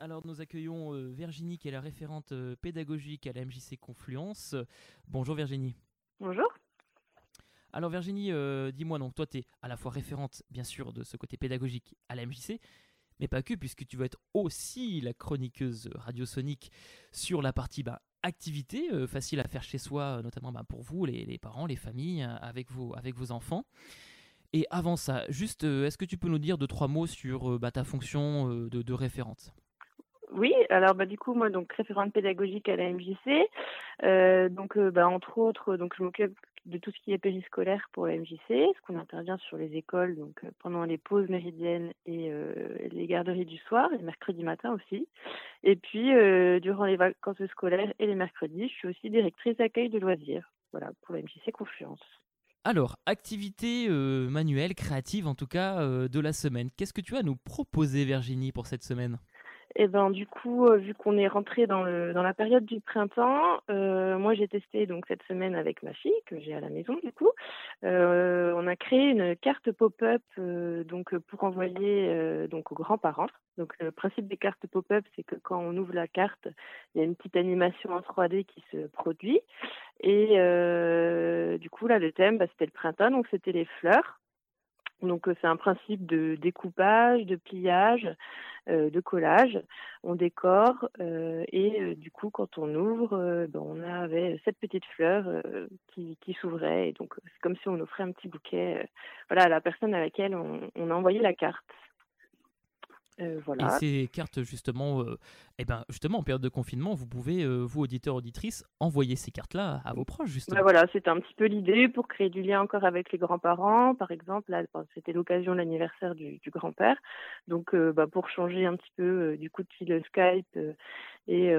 Alors nous accueillons euh, Virginie qui est la référente euh, pédagogique à la MJC Confluence. Bonjour Virginie. Bonjour. Alors Virginie, euh, dis-moi donc, toi tu es à la fois référente bien sûr de ce côté pédagogique à la MJC, mais pas que puisque tu vas être aussi la chroniqueuse radiosonique sur la partie bah, activité facile à faire chez soi, notamment bah, pour vous, les, parents, les familles, avec vos, avec vos enfants. Et avant ça, juste, est-ce que tu peux nous dire deux, trois mots sur bah, ta fonction de référente? Oui, alors bah du coup moi donc référente pédagogique à la MJC, euh, donc euh, bah, entre autres donc je m'occupe de tout ce qui est périscolaire pour la MJC, ce qu'on intervient sur les écoles donc euh, pendant les pauses méridiennes et les garderies du soir, les mercredis matin aussi, et puis durant les vacances scolaires et les mercredis, je suis aussi directrice d'accueil de loisirs, voilà pour la MJC Confluence. Alors, activité manuelle, créative en tout cas de la semaine. Qu'est-ce que tu as nous proposer Virginie pour cette semaine? Et ben du coup, euh, vu qu'on est rentré dans le dans la période du printemps, euh, moi j'ai testé donc cette semaine avec ma fille que j'ai à la maison du coup. Euh, on a créé une carte pop-up donc pour envoyer donc aux grands-parents. Donc le principe des cartes pop-up, c'est que quand on ouvre la carte, il y a une petite animation en 3D qui se produit. Et du coup là, le thème, bah, c'était le printemps, donc c'était les fleurs. Donc c'est un principe de découpage, de pliage, euh, de collage. On décore euh, et euh, du coup quand on ouvre, ben, on avait sept petites fleurs qui, qui s'ouvraient et donc c'est comme si on offrait un petit bouquet, voilà, à la personne à laquelle on a envoyé la carte. Euh, et ces cartes, justement, euh, eh ben, justement, en période de confinement, vous pouvez, euh, vous, auditeurs, auditrices, envoyer ces cartes-là à vos proches, justement. Ben voilà, c'était un petit peu l'idée pour créer du lien encore avec les grands-parents. Par exemple, là, c'était l'occasion de l'anniversaire du, du grand-père. Donc, bah, pour changer un petit peu du coup de fil Skype et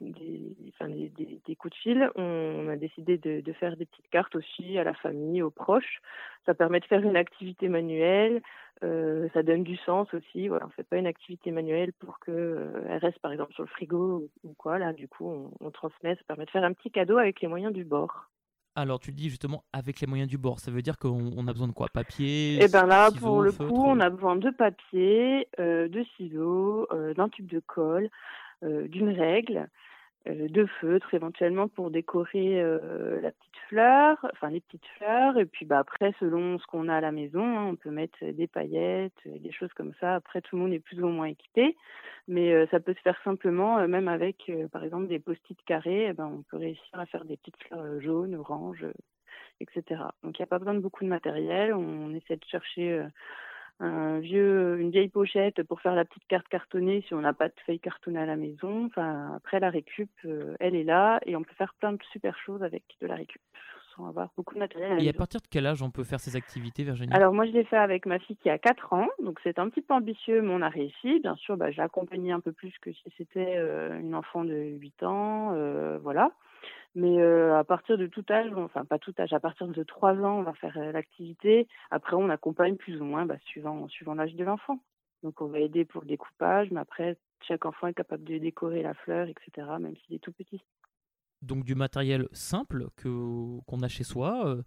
des, enfin, des, des, coups de fil, on, a décidé de, de faire des petites cartes aussi à la famille, aux proches. Ça permet de faire une activité manuelle. Euh, ça donne du sens aussi. Voilà, on fait pas une activité manuelle pour que euh, elle reste par exemple sur le frigo ou, quoi. Là, du coup, on, on, transmet. Ça permet de faire un petit cadeau avec les moyens du bord. Alors, tu le dis justement avec les moyens du bord. Ça veut dire qu'on a besoin de quoi? Papier Eh ben là, pour le coup, on a besoin de papier, euh, de ciseaux, euh, d'un tube de colle, d'une règle. Euh, de feutres éventuellement pour décorer euh, la petite fleur, enfin les petites fleurs. Et puis bah après, selon ce qu'on a à la maison, hein, on peut mettre des paillettes, euh, des choses comme ça. Après, tout le monde est plus ou moins équipé, mais ça peut se faire simplement, même avec par exemple des post-it carrés. Eh ben, on peut réussir à faire des petites fleurs jaunes, oranges, etc. Donc il n'y a pas besoin de beaucoup de matériel. On essaie de chercher un vieux, une vieille pochette pour faire la petite carte cartonnée si on n'a pas de feuille cartonnée à la maison. Enfin, après la récup, euh, elle est là et on peut faire plein de super choses avec de la récup sans avoir beaucoup de matériel. et à partir de quel âge on peut faire ces activités, Virginie? Alors moi, je l'ai fait avec ma fille qui a 4 ans, donc c'est un petit peu ambitieux, mais on a réussi. Bien sûr, bah, j'ai accompagné un peu plus que si c'était euh, une enfant de 8 ans, euh, voilà. Mais euh, à partir de tout âge, enfin pas tout âge, à partir de trois ans, on va faire euh, l'activité. Après, on accompagne plus ou moins, bah, suivant suivant l'âge de l'enfant. Donc on va aider pour le découpage, mais après chaque enfant est capable de décorer la fleur, etc. Même s'il est tout petit. Donc du matériel simple que qu'on a chez soi. Euh,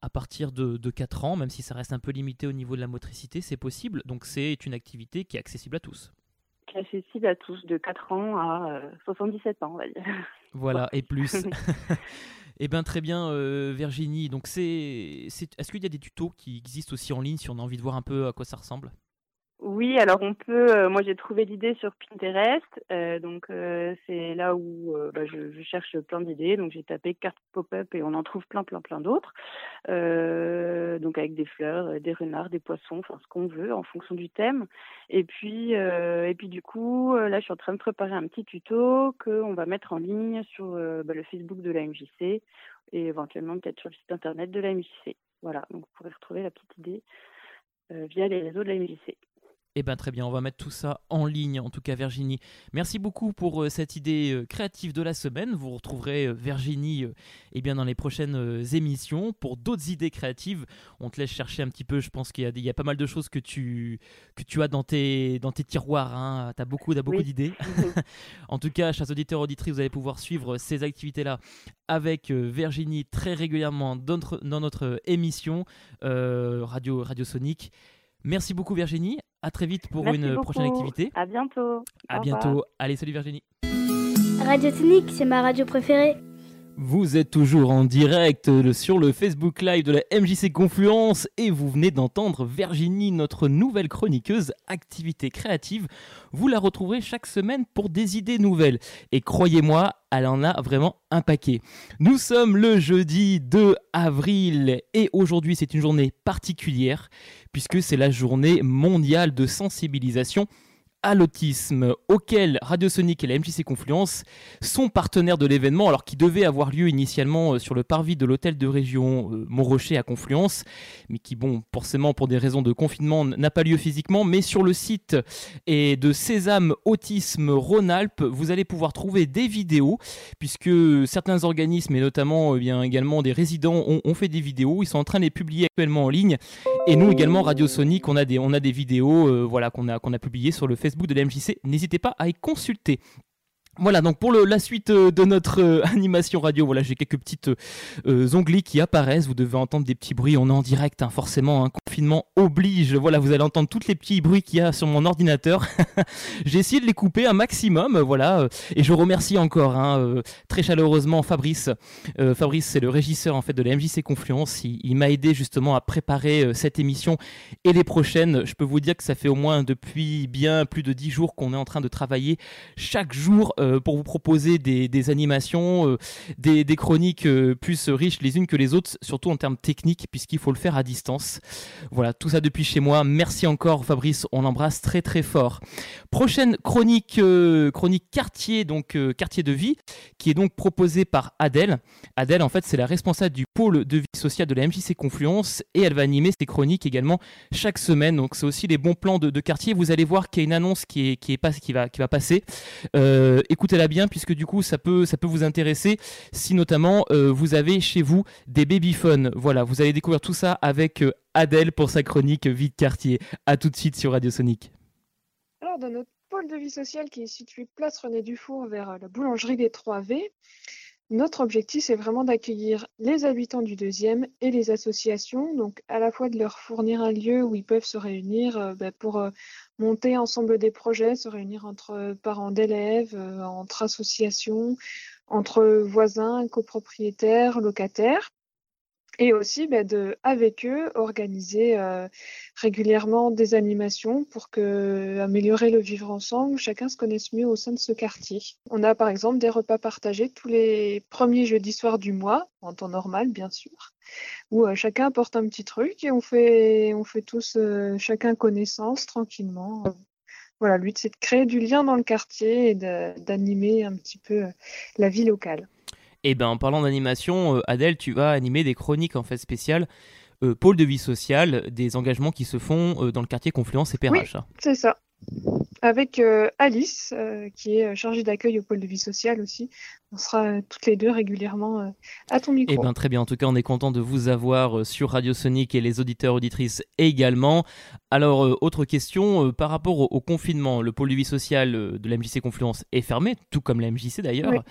à partir de, de 4 ans, même si ça reste un peu limité au niveau de la motricité, c'est possible. Donc c'est une activité qui est accessible à tous accessible à tous, de 4 ans à 77 ans, on va dire. Voilà, et plus. eh bien, très bien, euh, Virginie. Donc, c'est, est-ce qu'il y a des tutos qui existent aussi en ligne si on a envie de voir un peu à quoi ça ressemble? Oui, alors on peut. Euh, moi, j'ai trouvé l'idée sur Pinterest, euh, donc euh, c'est là où bah, je, je, cherche plein d'idées. Donc j'ai tapé carte pop-up et on en trouve plein, plein, plein d'autres. donc avec des fleurs, des renards, des poissons, enfin ce qu'on veut en fonction du thème. Et puis, et puis du coup, là, je suis en train de préparer un petit tuto que on va mettre en ligne sur bah, le Facebook de la MJC et éventuellement peut-être sur le site internet de la MJC. Voilà, donc vous pourrez retrouver la petite idée via les réseaux de la MJC. Eh bien très bien, on va mettre tout ça en ligne, en tout cas Virginie. Merci beaucoup pour euh, cette idée euh, créative de la semaine. Vous retrouverez euh, Virginie eh bien, dans les prochaines émissions pour d'autres idées créatives. On te laisse chercher un petit peu, je pense qu'il y, a pas mal de choses que tu, que tu as dans tes, dans tes tiroirs. Hein. Tu as beaucoup, as beaucoup d'idées. en tout cas, chers auditeurs, auditrices, vous allez pouvoir suivre ces activités-là avec Virginie très régulièrement dans notre, dans notre émission Radio, Radio Sonic. Merci beaucoup Virginie, À très vite pour une prochaine activité. À bientôt. À bientôt. Allez, salut Virginie. Radio Tonique, c'est ma radio préférée. Vous êtes toujours en direct sur le Facebook Live de la MJC Confluence et vous venez d'entendre Virginie, notre nouvelle chroniqueuse activité créative. Vous la retrouverez chaque semaine pour des idées nouvelles. Et croyez-moi, elle en a vraiment un paquet. Nous sommes le jeudi 2 avril et aujourd'hui c'est une journée particulière puisque c'est la journée mondiale de sensibilisation à l'autisme, auquel Radio Sonic et la MJC Confluence sont partenaires de l'événement, alors qui devait avoir lieu initialement euh, sur le parvis de l'hôtel de région euh, Montrocher à Confluence, mais qui, bon, forcément pour des raisons de confinement, n'a pas lieu physiquement, mais sur le site et de Sésame Autisme Rhône-Alpes, vous allez pouvoir trouver des vidéos, puisque certains organismes et notamment eh bien, également des résidents ont, fait des vidéos, ils sont en train de les publier actuellement en ligne, et nous également Radio Sonic, on a des, on a des vidéos euh, voilà, qu'on a, qu'on a publiées sur le Facebook Facebook de la MJC. N'hésitez pas à y consulter. Voilà, donc pour la suite euh, de notre euh, animation radio, voilà, j'ai quelques petites euh, onglets qui apparaissent. Vous devez entendre des petits bruits. On est en direct, hein, forcément. Un confinement oblige. Voilà, vous allez entendre tous les petits bruits qu'il y a sur mon ordinateur. j'ai essayé de les couper un maximum, voilà. Et je remercie encore hein, très chaleureusement Fabrice. Fabrice, c'est le régisseur de la MJC Confluence. Il, m'a aidé justement à préparer cette émission et les prochaines. Je peux vous dire que ça fait au moins depuis bien plus de dix jours qu'on est en train de travailler chaque jour. Euh, pour vous proposer des, animations, euh, des, chroniques euh, plus riches les unes que les autres, surtout en termes techniques, puisqu'il faut le faire à distance. Voilà, tout ça depuis chez moi. Merci encore Fabrice, on l'embrasse très très fort. Prochaine chronique, chronique quartier, donc quartier de vie, qui est donc proposée par Adèle. Adèle, en fait, c'est la responsable du pôle de vie sociale de la MJC Confluence et elle va animer ses chroniques également chaque semaine. Donc c'est aussi les bons plans de, quartier. Vous allez voir qu'il y a une annonce qui, est, qui, est pas, qui, va, qui va passer écoutez-la bien puisque du coup ça peut, ça peut vous intéresser si notamment euh, vous avez chez vous des babyphones. Voilà, vous allez découvrir tout ça avec euh, Adèle pour sa chronique Vie de quartier. A tout de suite sur Radio Sonic. Alors dans notre pôle de vie sociale qui est situé place René Dufour vers euh, la boulangerie des 3V, notre objectif, c'est vraiment d'accueillir les habitants du deuxième et les associations, donc à la fois de leur fournir un lieu où ils peuvent se réunir ben, pour monter ensemble des projets, se réunir entre parents d'élèves, euh, entre associations, entre voisins, copropriétaires, locataires et aussi bah, de, avec eux, organiser euh, régulièrement des animations pour que, améliorer le vivre ensemble, chacun se connaisse mieux au sein de ce quartier. On a par exemple des repas partagés tous les premiers jeudis soirs du mois, en temps normal bien sûr, où euh, chacun apporte un petit truc et on fait, on fait tous euh, chacun connaissance tranquillement. Voilà, le c'est de créer du lien dans le quartier et d'animer un petit peu la vie locale. Et eh ben en parlant d'animation, euh, Adèle, tu vas animer des chroniques en fait spéciales. Euh, pôle de vie sociale, des engagements qui se font euh, dans le quartier Confluence et. Oui, c'est ça. Avec Alice, qui est chargée d'accueil au pôle de vie sociale aussi. On sera toutes les deux régulièrement à ton micro. Eh bien, très bien. En tout cas, on est content de vous avoir sur Radio Sonic et les auditeurs auditrices également. Alors, autre question, par rapport au, confinement, le pôle de vie sociale de la MJC Confluence est fermé, tout comme la MJC d'ailleurs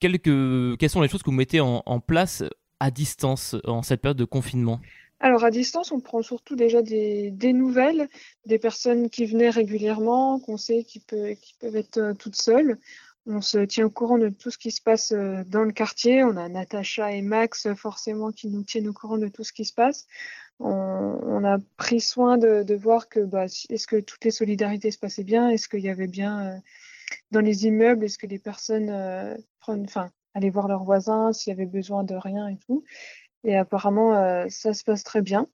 quelles sont les choses que vous mettez en, place à distance en cette période de confinement? Alors à distance, on prend surtout déjà des, nouvelles, des personnes qui venaient régulièrement, qu'on sait qui, peuvent être euh, toutes seules. On se tient au courant de tout ce qui se passe euh, dans le quartier. On a Natacha et Max forcément qui nous tiennent au courant de tout ce qui se passe. On, a pris soin de, voir que bah, est-ce que toutes les solidarités se passaient bien, est-ce qu'il y avait bien euh, dans les immeubles, est-ce que les personnes euh, enfin, allaient voir leurs voisins s'il y avait besoin de rien et tout. Et apparemment, euh, ça se passe très bien.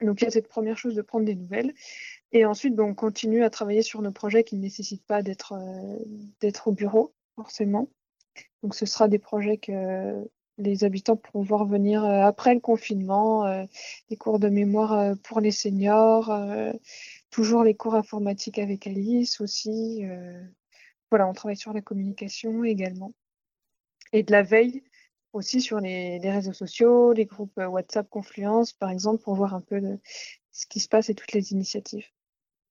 Donc il y a cette première chose de prendre des nouvelles. Et ensuite, on continue à travailler sur nos projets qui ne nécessitent pas euh, d'être au bureau, forcément. Donc ce sera des projets que les habitants pourront voir venir après le confinement, des cours de mémoire pour les seniors, toujours les cours informatiques avec Alice aussi. Voilà, on travaille sur la communication également. Et de la veille aussi sur les, réseaux sociaux, les groupes euh, WhatsApp Confluence, par exemple, pour voir un peu ce qui se passe et toutes les initiatives.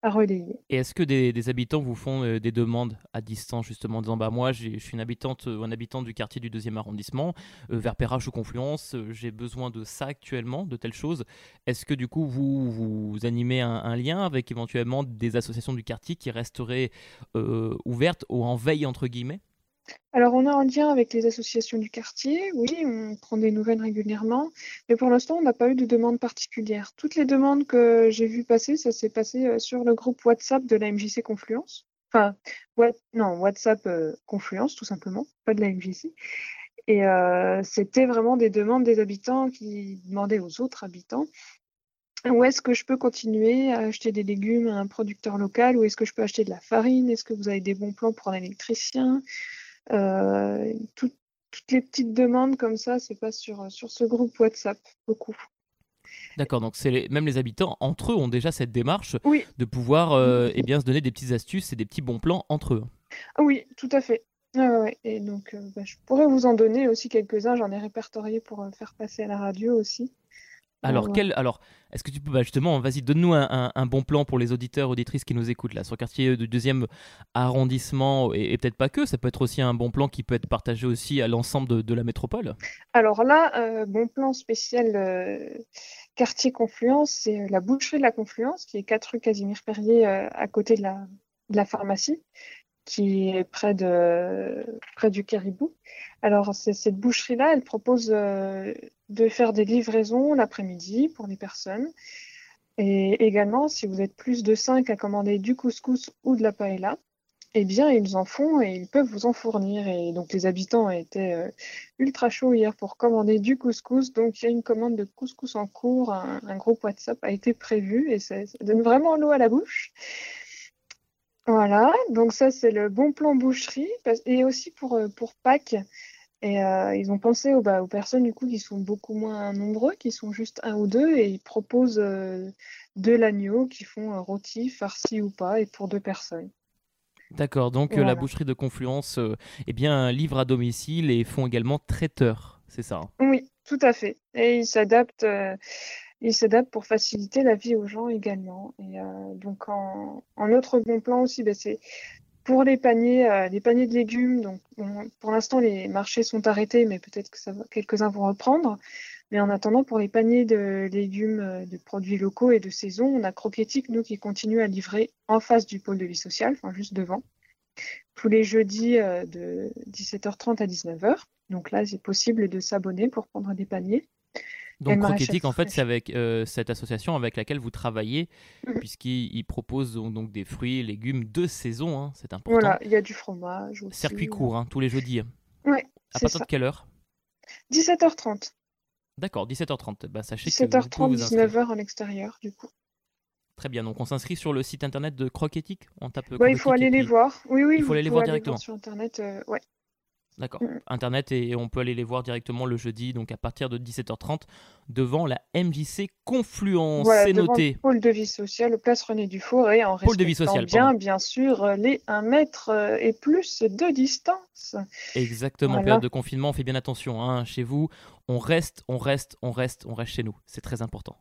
Relayer. Et est-ce que des, habitants vous font euh, des demandes à distance, justement, en disant bah, Moi, je suis une habitante ou un habitant du quartier du deuxième arrondissement, vers Perrache ou Confluence, j'ai besoin de ça actuellement, de telles choses. Est-ce que du coup, vous, vous animez un, lien avec éventuellement des associations du quartier qui resteraient ouvertes ou en veille, entre guillemets? Alors, on a un lien avec les associations du quartier, oui, on prend des nouvelles régulièrement, mais pour l'instant, on n'a pas eu de demande particulière. Toutes les demandes que j'ai vues passer, ça s'est passé euh, sur le groupe WhatsApp de la MJC Confluence. Enfin, non, WhatsApp euh, Confluence, tout simplement, pas de la MJC. Et euh, c'était vraiment des demandes des habitants qui demandaient aux autres habitants où est-ce que je peux continuer à acheter des légumes à un producteur local, où est-ce que je peux acheter de la farine, est-ce que vous avez des bons plans pour un électricien, euh, toutes les petites demandes comme ça se passent sur, sur ce groupe WhatsApp, beaucoup. D'accord, donc c'est même les habitants entre eux ont déjà cette démarche oui. de pouvoir euh, eh bien, se donner des petites astuces et des petits bons plans entre eux. Oui, tout à fait. Et donc, euh, bah, je pourrais vous en donner aussi quelques-uns. J'en ai répertorié pour faire passer à la radio aussi. Alors, quel, alors est-ce que tu peux, bah, justement, vas-y, donne-nous un, bon plan pour les auditeurs, auditrices qui nous écoutent là, sur le quartier du deuxième arrondissement, et, peut-être pas que, ça peut être aussi un bon plan qui peut être partagé aussi à l'ensemble de, la métropole. Alors là, euh, bon plan spécial euh, quartier Confluence, c'est euh, la boucherie de la Confluence, qui est 4 rue Casimir Perrier à côté de la, de la pharmacie qui est près, de, près du Caribou. Alors, cette boucherie-là, elle propose euh, de faire des livraisons l'après-midi pour les personnes. Et également, si vous êtes plus de 5 à commander du couscous ou de la paella, eh bien, ils en font et ils peuvent vous en fournir. Et donc, les habitants étaient euh, ultra chauds hier pour commander du couscous. Donc, il y a une commande de couscous en cours. Un, groupe WhatsApp a été prévu et ça donne vraiment l'eau à la bouche. Voilà, donc ça c'est le bon plan boucherie et aussi pour, euh, pour Pâques. Et euh, ils ont pensé aux, bah, aux, personnes du coup qui sont beaucoup moins nombreux, qui sont juste un ou deux, et ils proposent euh, de l'agneau qui font un rôti farci ou pas, et pour deux personnes. D'accord, donc la boucherie de Confluence eh bien, livre à domicile et font également traiteur, c'est ça hein? Oui, tout à fait. Et ils s'adaptent il s'adapte pour faciliter la vie aux gens également. Et euh, donc en, autre bon plan aussi, ben, c'est pour les paniers, euh, les paniers de légumes. Donc pour l'instant les marchés sont arrêtés, mais peut-être que quelques-uns vont reprendre. Mais en attendant, pour les paniers de légumes, euh, de produits locaux et de saison, on a Croquetique, nous, qui continue à livrer en face du pôle de vie sociale, enfin juste devant, tous les jeudis de 17h30 à 19h. Donc là, c'est possible de s'abonner pour prendre des paniers. Donc Croquetique, en fait, c'est avec euh, cette association avec laquelle vous travaillez, mhm. puisqu'ils proposent donc des fruits et légumes de saison, hein, c'est important. Voilà, il y a du fromage aussi. Circuit court, hein, tous les jeudis. Oui. À partir de quelle heure? 17h30. D'accord, 17h30. Bah, sachez 17h30, 19h en extérieur, du coup. Très bien, donc on s'inscrit sur le site internet de Croquetique On tape bah, Il faut aller les voir. Oui, oui, il faut aller les voir directement. sur internet, euh, ouais. D'accord. Mm. Internet et on peut aller les voir directement le jeudi, donc à partir de 17h30, devant la MJC Confluence. c'est noté. Pôle de vie sociale, place René Dufour et en pôle de vie sociale, bien, bien sûr, les 1 mètre euh, et plus de distance. Exactement. En période de confinement, on fait bien attention. Hein. Chez vous, on reste, on reste, on reste, on reste chez nous. C'est très important.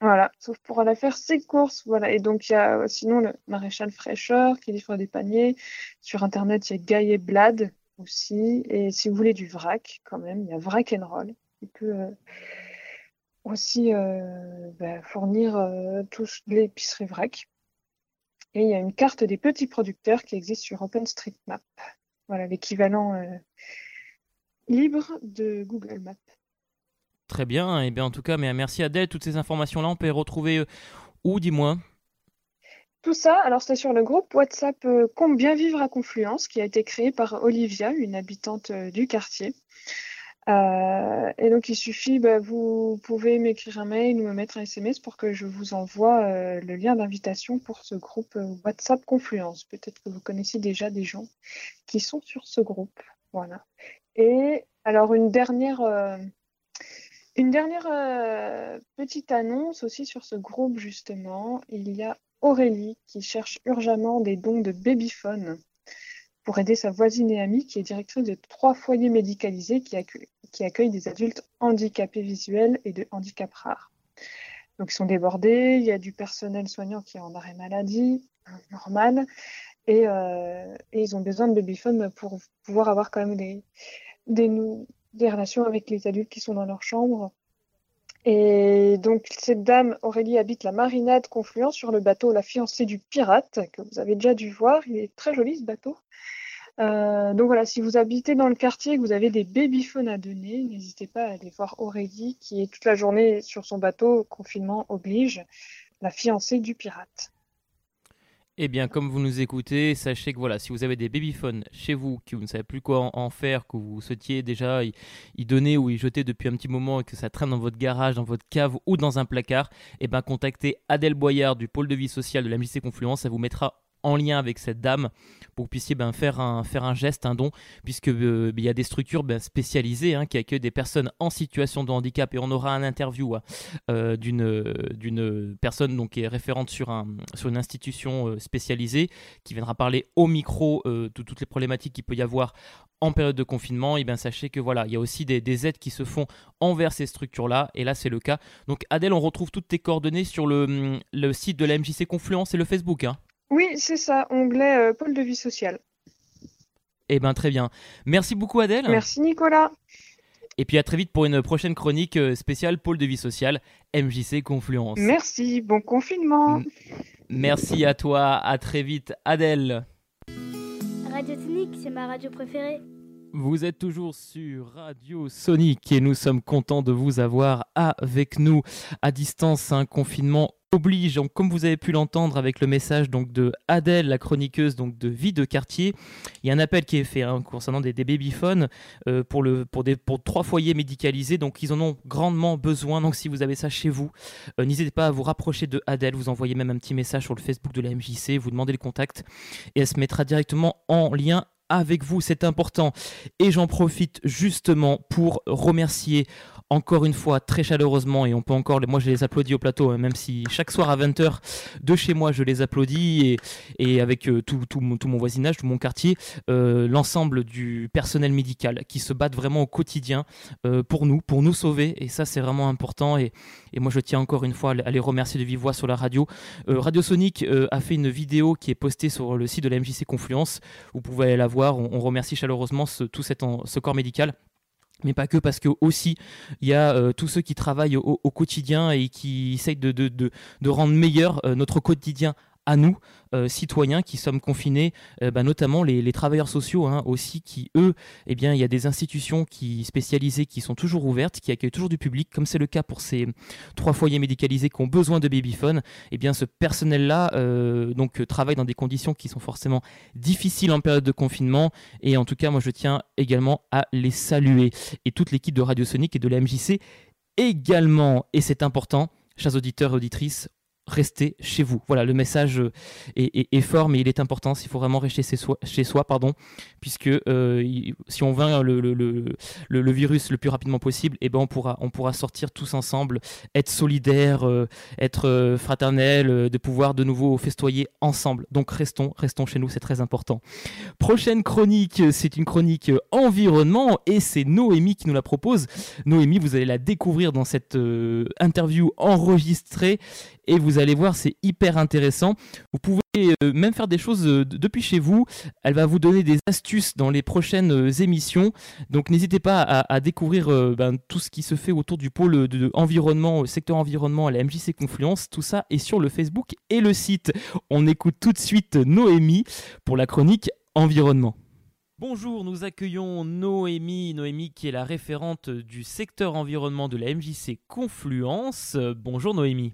Voilà, sauf pour aller faire ses courses. Voilà. Et donc, il y a sinon le maréchal fraîcheur qui livre des paniers. Sur Internet, il y a Gaillet Blad aussi. Et si vous voulez du vrac, quand même, il y a Vrac and Roll qui peut euh, aussi euh, bah, fournir euh, tous l'épicerie vrac. Et il y a une carte des petits producteurs qui existe sur OpenStreetMap. Voilà, l'équivalent libre de Google Maps. Très bien, et bien en tout cas, mais merci Adèle, toutes ces informations-là, on peut les retrouver où, dis-moi? Tout ça, alors c'est sur le groupe WhatsApp euh, Compte bien vivre à Confluence qui a été créé par Olivia, une habitante euh, du quartier. Euh, et donc il suffit, bah, vous pouvez m'écrire un mail ou me mettre un SMS pour que je vous envoie le lien d'invitation pour ce groupe WhatsApp Confluence. Peut-être que vous connaissez déjà des gens qui sont sur ce groupe. Voilà. Et alors une dernière, une dernière petite annonce aussi sur ce groupe justement. Il y a Aurélie qui cherche urgemment des dons de babyphone pour aider sa voisine et amie qui est directrice de trois foyers médicalisés qui, accueillent des adultes handicapés visuels et de handicap rare. Donc ils sont débordés, il y a du personnel soignant qui est en arrêt maladie, normal, et, et ils ont besoin de babyphone pour pouvoir avoir quand même des, des, des relations avec les adultes qui sont dans leur chambre. Et donc, cette dame, Aurélie, habite la marinade Confluence sur le bateau La fiancée du pirate, que vous avez déjà dû voir. Il est très joli, ce bateau. Euh, donc voilà, si vous habitez dans le quartier et que vous avez des babyphones à donner, n'hésitez pas à aller voir Aurélie, qui est toute la journée sur son bateau, confinement oblige, la fiancée du pirate. Eh bien, comme vous nous écoutez, sachez que voilà, si vous avez des babyphones chez vous, que vous ne savez plus quoi en, faire, que vous souhaitiez déjà y, donner ou y jeter depuis un petit moment et que ça traîne dans votre garage, dans votre cave ou dans un placard, eh bien, contactez Adèle Boyard du pôle de vie sociale de la MJC Confluence. Ça vous mettra en lien avec cette dame pour que vous puissiez ben, faire, un, geste, un don, puisque euh, il y a des structures ben, spécialisées hein, qui accueillent des personnes en situation de handicap et on aura un interview hein, euh, d'une, d'une personne qui est référente sur, un, sur une institution euh, spécialisée qui viendra parler au micro de toutes les problématiques qu'il peut y avoir en période de confinement, et bien sachez que voilà, il y a aussi des, aides qui se font envers ces structures-là, et là c'est le cas. Donc Adèle, on retrouve toutes tes coordonnées sur le, le site de la MJC Confluence et le Facebook. Hein. Oui, c'est ça, onglet euh, pôle de vie sociale. Eh bien, très bien. Merci beaucoup, Adèle. Merci, Nicolas. Et puis à très vite pour une prochaine chronique euh, spéciale pôle de vie sociale, MJC Confluence. Merci, bon confinement. merci à toi, à très vite, Adèle. Radio Sonic, c'est ma radio préférée. Vous êtes toujours sur Radio Sonic et nous sommes contents de vous avoir avec nous à distance. Un confinement oblige, donc, comme vous avez pu l'entendre avec le message donc, de Adèle, la chroniqueuse donc, de Vie de quartier, il y a un appel qui est fait hein, concernant des, babyphones euh, pour, le, pour, des, pour trois foyers médicalisés, donc ils en ont grandement besoin, donc si vous avez ça chez vous, euh, n'hésitez pas à vous rapprocher de Adèle, vous envoyez même un petit message sur le Facebook de la MJC, vous demandez le contact et elle se mettra directement en lien avec vous, c'est important. Et j'en profite justement pour remercier encore une fois très chaleureusement et on peut encore, moi je les applaudis au plateau, hein, même si chaque soir à 20h de chez moi je les applaudis et, et avec euh, tout, tout, mon, tout, mon, voisinage, tout mon quartier, euh, l'ensemble du personnel médical qui se battent vraiment au quotidien euh, pour nous, pour nous sauver et ça c'est vraiment important et, et, moi je tiens encore une fois à les remercier de vive voix sur la radio. radio Sonic a fait une vidéo qui est postée sur le site de la MJC Confluence, vous pouvez aller la voir, on, remercie chaleureusement ce, tout cet ce corps médical mais pas que parce que aussi il y a euh, tous ceux qui travaillent au, quotidien et qui essayent de, de, de, rendre meilleur euh, notre quotidien à nous, euh, citoyens qui sommes confinés, euh, bah, notamment les, travailleurs sociaux hein, aussi, qui eux, eh bien, il y a des institutions qui spécialisées qui sont toujours ouvertes, qui accueillent toujours du public, comme c'est le cas pour ces trois foyers médicalisés qui ont besoin de babyphone. Eh bien, ce personnel-là, euh, donc, travaille dans des conditions qui sont forcément difficiles en période de confinement. Et en tout cas, moi, je tiens également à les saluer. Et toute l'équipe de Radio Sonic et de la MJC également. Et c'est important, chers auditeurs et auditrices, restez chez vous. Voilà, le message euh, est, fort, mais il est important. Il faut vraiment rester chez soi, pardon, puisque euh, si on vainc le, le, virus le plus rapidement possible, eh ben on, pourra, on pourra sortir tous ensemble, être solidaires, euh, être fraternels, de pouvoir de nouveau festoyer ensemble. Donc restons, restons chez nous, c'est très important. Prochaine chronique, c'est une chronique environnement et c'est Noémie qui nous la propose. Noémie, vous allez la découvrir dans cette interview enregistrée et vous allez voir, c'est hyper intéressant. Vous pouvez euh, même faire des choses euh, depuis chez vous. Elle va vous donner des astuces dans les prochaines euh, émissions. Donc n'hésitez pas à, découvrir ben, tout ce qui se fait autour du pôle de, environnement, secteur environnement à la MJC Confluence. Tout ça est sur le Facebook et le site. On écoute tout de suite Noémie pour la chronique environnement. Bonjour, nous accueillons Noémie, Noémie qui est la référente du secteur environnement de la MJC Confluence. Bonjour Noémie.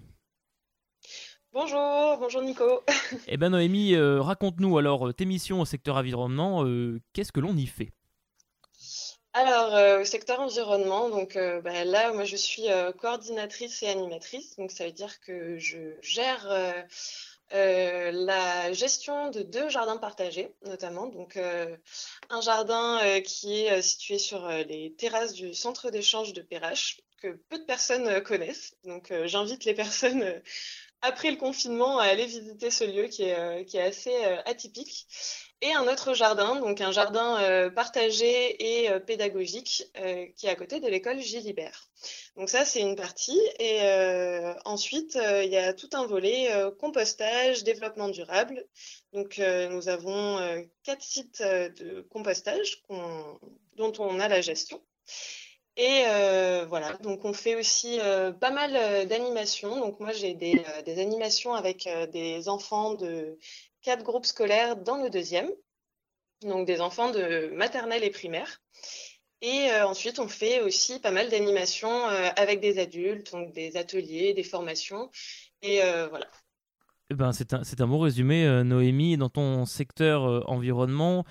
Bonjour, bonjour Nico. eh bien Noémie, euh, raconte-nous alors euh, tes missions au secteur environnement, euh, qu'est-ce que l'on y fait? Alors, au secteur environnement, donc bah, là, moi, je suis coordinatrice et animatrice. Donc, ça veut dire que je gère la gestion de deux jardins partagés, notamment. Donc, un jardin qui est situé sur les terrasses du centre d'échange de Perrache, que peu de personnes connaissent. Donc, j'invite les personnes après le confinement, à aller visiter ce lieu qui est, est assez atypique et un autre jardin, donc un jardin euh, partagé et euh, pédagogique euh, qui est à côté de l'école Gilibert. Donc ça, c'est une partie. Et ensuite, il y a tout un volet compostage, développement durable. Donc nous avons quatre sites de compostage dont on a la gestion. Et voilà, donc on fait aussi pas mal d'animations. Donc moi j'ai des, animations avec des enfants de quatre groupes scolaires dans le deuxième, donc des enfants de maternelle et primaire. Et euh, ensuite, on fait aussi pas mal d'animations euh, avec des adultes, donc des ateliers, des formations. Et euh, voilà. Eh ben, c'est un, bon résumé, Noémie. Dans ton secteur environnement,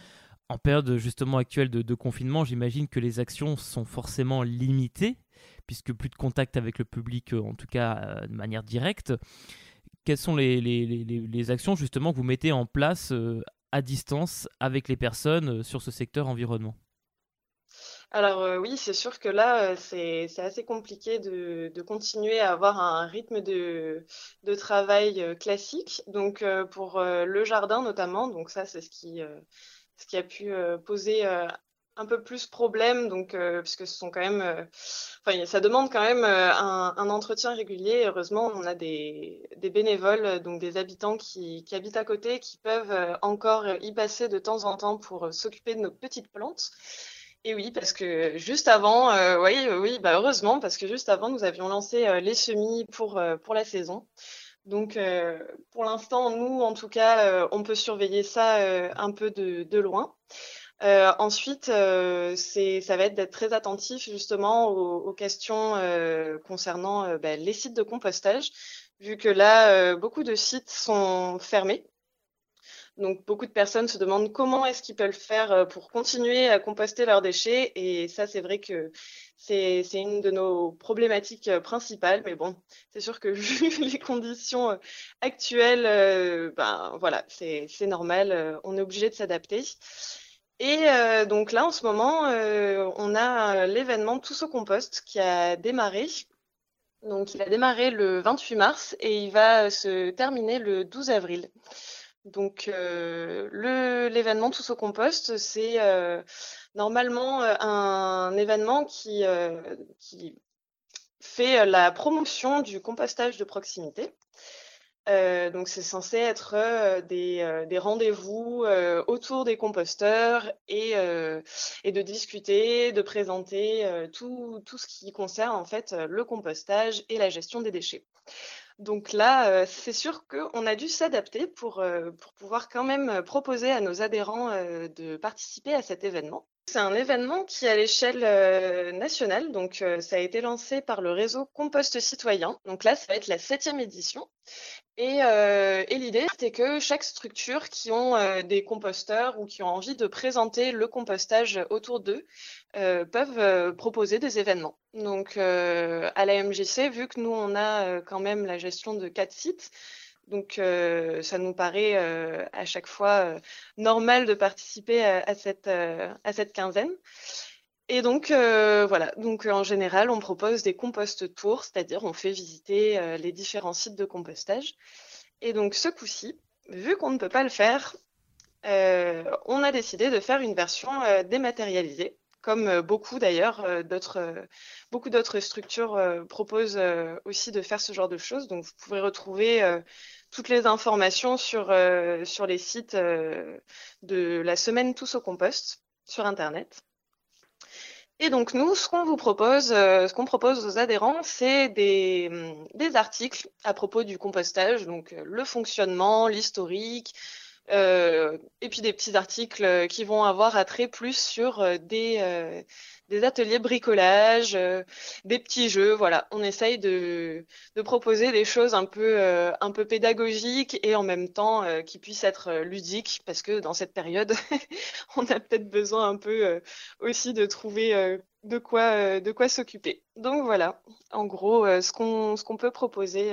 en période justement actuelle de, confinement, j'imagine que les actions sont forcément limitées, puisque plus de contact avec le public, en tout cas de manière directe quelles sont les, actions justement que vous mettez en place euh, à distance avec les personnes euh, sur ce secteur environnement? Alors euh, oui, c'est sûr que là, c'est assez compliqué de, continuer à avoir un rythme de, de travail classique. Donc pour le jardin notamment, donc ça c'est ce qui, ce qui a pu poser un peu plus problème, donc euh, puisque ce sont quand même, euh, ça demande quand même euh, un, entretien régulier. Heureusement, on a des, bénévoles, donc des habitants qui, qui, habitent à côté, qui peuvent encore y passer de temps en temps pour s'occuper de nos petites plantes. Et oui, parce que juste avant, oui, oui, bah heureusement, parce que juste avant, nous avions lancé les semis pour pour la saison. Donc, pour l'instant, nous, en tout cas, on peut surveiller ça un peu de, loin. Euh, ensuite, euh, ça va être d'être très attentif justement aux, questions euh, concernant ben, les sites de compostage, vu que là, beaucoup de sites sont fermés. Donc, beaucoup de personnes se demandent comment est-ce qu'ils peuvent faire pour continuer à composter leurs déchets. Et ça, c'est vrai que c'est une de nos problématiques principales. Mais bon, c'est sûr que vu les conditions actuelles, ben voilà, c'est normal. on est obligé de s'adapter. Et euh, donc là, en ce moment, euh, on a l'événement Tous au compost qui a démarré. Donc, il a démarré le 28 mars et il va se terminer le 12 avril. Donc, euh, l'événement Tous au compost, c'est normalement un événement qui, fait la promotion du compostage de proximité. Euh, donc c'est censé être euh, des, euh, rendez-vous autour des composteurs et, et, de discuter, de présenter tout, tout, ce qui concerne en fait le compostage et la gestion des déchets. Donc là, c'est sûr qu'on a dû s'adapter pour, pour pouvoir quand même proposer à nos adhérents de participer à cet événement. C'est un événement qui à l'échelle nationale, donc ça a été lancé par le réseau Compost Citoyen. Donc là, ça va être la septième édition. Euh, et, l'idée, c'est que chaque structure qui ont euh, des composteurs ou qui ont envie de présenter le compostage autour d'eux euh, peuvent proposer des événements. Donc, à la MJC, vu que nous, on a quand même la gestion de quatre sites, donc ça nous paraît à chaque fois normal de participer à à cette quinzaine. Et donc euh, voilà, donc en général, on propose des compost tours, c'est-à-dire on fait visiter euh, les différents sites de compostage. Et donc ce coup-ci, vu qu'on ne peut pas le faire, euh, on a décidé de faire une version dématérialisée, comme beaucoup d'ailleurs d'autres, beaucoup d'autres structures proposent aussi de faire ce genre de choses. Donc vous pouvez retrouver toutes les informations sur sur les sites de la semaine Tous au compost sur internet. Et donc nous, ce qu'on vous propose, euh, ce qu'on propose aux adhérents, c'est des, hum, des, articles à propos du compostage, donc euh, le fonctionnement, l'historique, euh, et puis des petits articles qui vont avoir attrait plus sur des, des ateliers bricolage, euh, des petits jeux. Voilà, on essaye de, proposer des choses un peu, euh, un peu pédagogiques et en même temps euh, qui puissent être ludiques parce que dans cette période, on a peut-être besoin un peu aussi de trouver de quoi, quoi s'occuper. Donc voilà, en gros, ce qu'on ce qu'on peut proposer